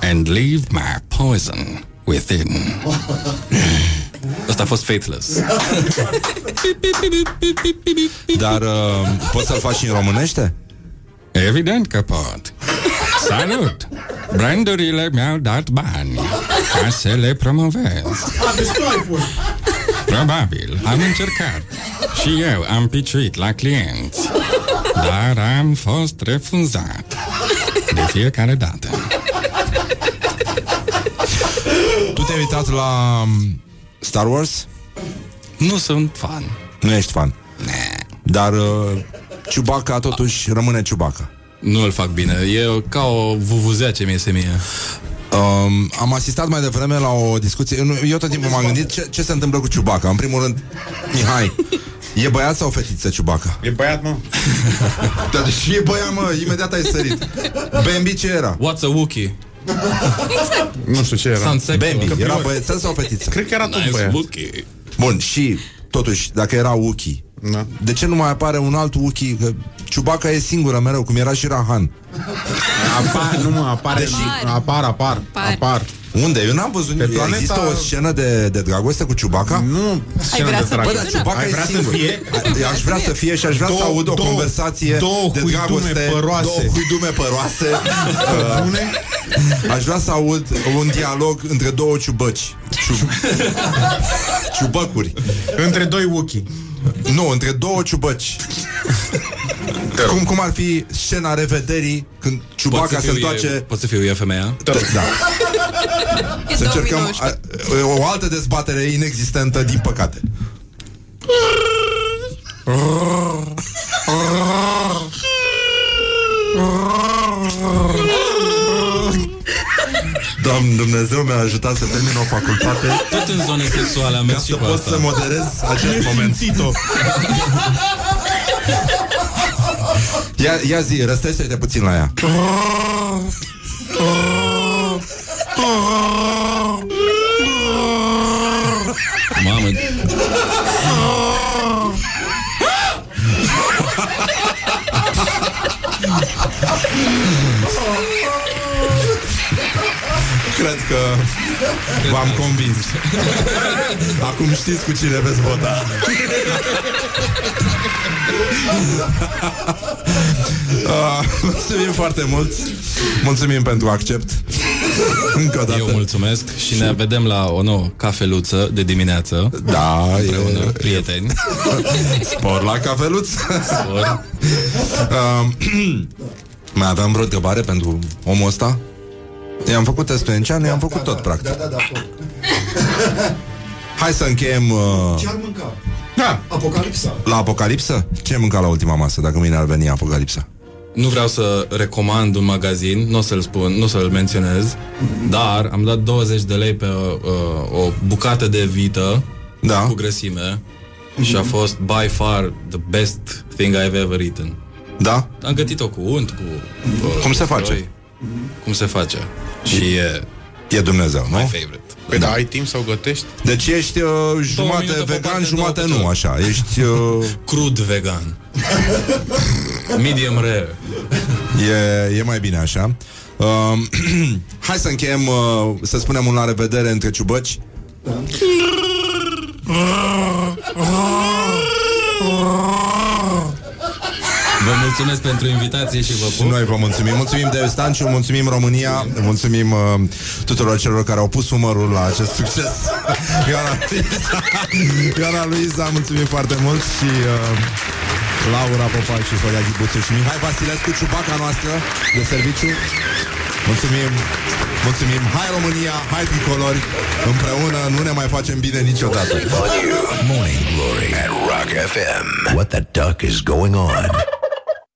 and leave my poison within. Ăsta a fost Faithless. Dar uh, poți să-l faci și în românește? Evident că pot. Salut! Brandurile mi-au dat bani ca să le promovez. Probabil, am încercat. Și eu am piciuit la clienți. Dar am fost refuzat. De fiecare dată. Tu te-ai uitat la um, Star Wars? Nu sunt fan. Nu ești fan. Dar uh, Chewbacca totuși rămâne Chewbacca. Nu îl fac bine. E ca o vuvuzea ce mi iese mie. Um, am asistat mai devreme la o discuție Eu, eu tot timpul m-am gândit ce, ce se întâmplă cu Chewbacca În primul rând, Mihai E băiat sau fetiță Chewbacca? E băiat, mă. *laughs* Da, deci e băiat, mă, imediat ai sărit Bambi ce era? What's a Wookiee? Nu știu ce era. Sound sexual. Bambi, era prior- băiețel sau fetiță? Cred că era tot Nice băiat. Wookiee. Bun, și totuși, dacă era Wookie Da. De ce nu mai apare un alt Wookie? Că Chewbacca e singură mereu, cum era și Rahan Apar, nu mă, apare, Deși- apar, apar, Apar. apar. Unde? Eu n-am văzut Pe Pe planeta- Există o scenă de, de dragoste cu Chewbacca? Nu, scenă vrea de să drag. Bă, fie? dar Da. Chewbacca Ai e vrea să singur. fie? A- Aș vrea să fie și aș vrea să Două- aud o două- conversație două de huidume dragoste păroase. Două huidume păroase Uh, *laughs* Bune? Aș vrea să aud un dialog între două ciubăci Ciub... *laughs* Ciubăcuri Între doi Wookie. Nu, între două ciubăci cum, cum ar fi scena revederii Când Poate Chewbacca să se fiu întoarce eu, pot să fiu eu femeia? Da E Să încercăm 2019. a, o altă dezbatere inexistentă, din păcate. Doamne Dumnezeu mi-a ajutat să termin o facultate Tot în zone sexuale am ca mers și să cu pot asta. să moderez acest moment. Simțit-o. Ia, ia zi, răstește-te puțin la ea. *laughs* Cred că v-am convins. Acum știți cu cine veți vota. uh, mulțumim foarte mult. Mulțumim pentru accept. Încă o dată. eu mulțumesc și ne vedem la o nouă cafeluță de dimineață. Da, Împreună, e, prieteni. spor la cafeluț. Spor. Uh, mai aveam vreo întrebare pentru omul ăsta? I-am făcut testul Enceanu, i-am făcut tot, practic. Da, da, da. tot. *laughs* Hai să încheiem uh, Ce ar mânca? Da. Apocalipsa. la Apocalipsă. Ce ai mâncat la ultima masă, dacă mâine ar veni Apocalipsa? nu vreau să recomand un magazin, nu o să-l spun, nu o să-l menționez, dar am dat 20 de lei pe uh, o bucată de vită da. cu grăsime și a fost by far the best thing I've ever eaten. Da? Am gătit-o cu unt, cu... Uh, Cum se face? Roi. Cum se face. Și e... E Dumnezeu, nu? My favorite. Păi da, ai timp să o gătești? Deci ești uh, jumate minute pe vegan, parte, jumate două nu, așa. Ești... Uh, *laughs* Crud vegan. Medium rare. *laughs* e, e mai bine așa. Uh, *clears throat* hai să încheiem, uh, să spunem un la revedere între ciubăci. *laughs* Vă mulțumesc pentru invitație și vă Și noi vă mulțumim. Mulțumim de Stanciu, mulțumim România, mulțumim uh, tuturor celor care au pus umărul la acest succes. *laughs* Ioana Luiza, Ioana Luiza mulțumim foarte mult și uh, Laura Popa și Horia Ghibuțu și Mihai Vasilescu, ciubaca noastră de serviciu. Mulțumim, mulțumim. Hai România, hai tricolori, împreună nu ne mai facem bine niciodată. Morning Glory at Rock FM. What the duck is going on?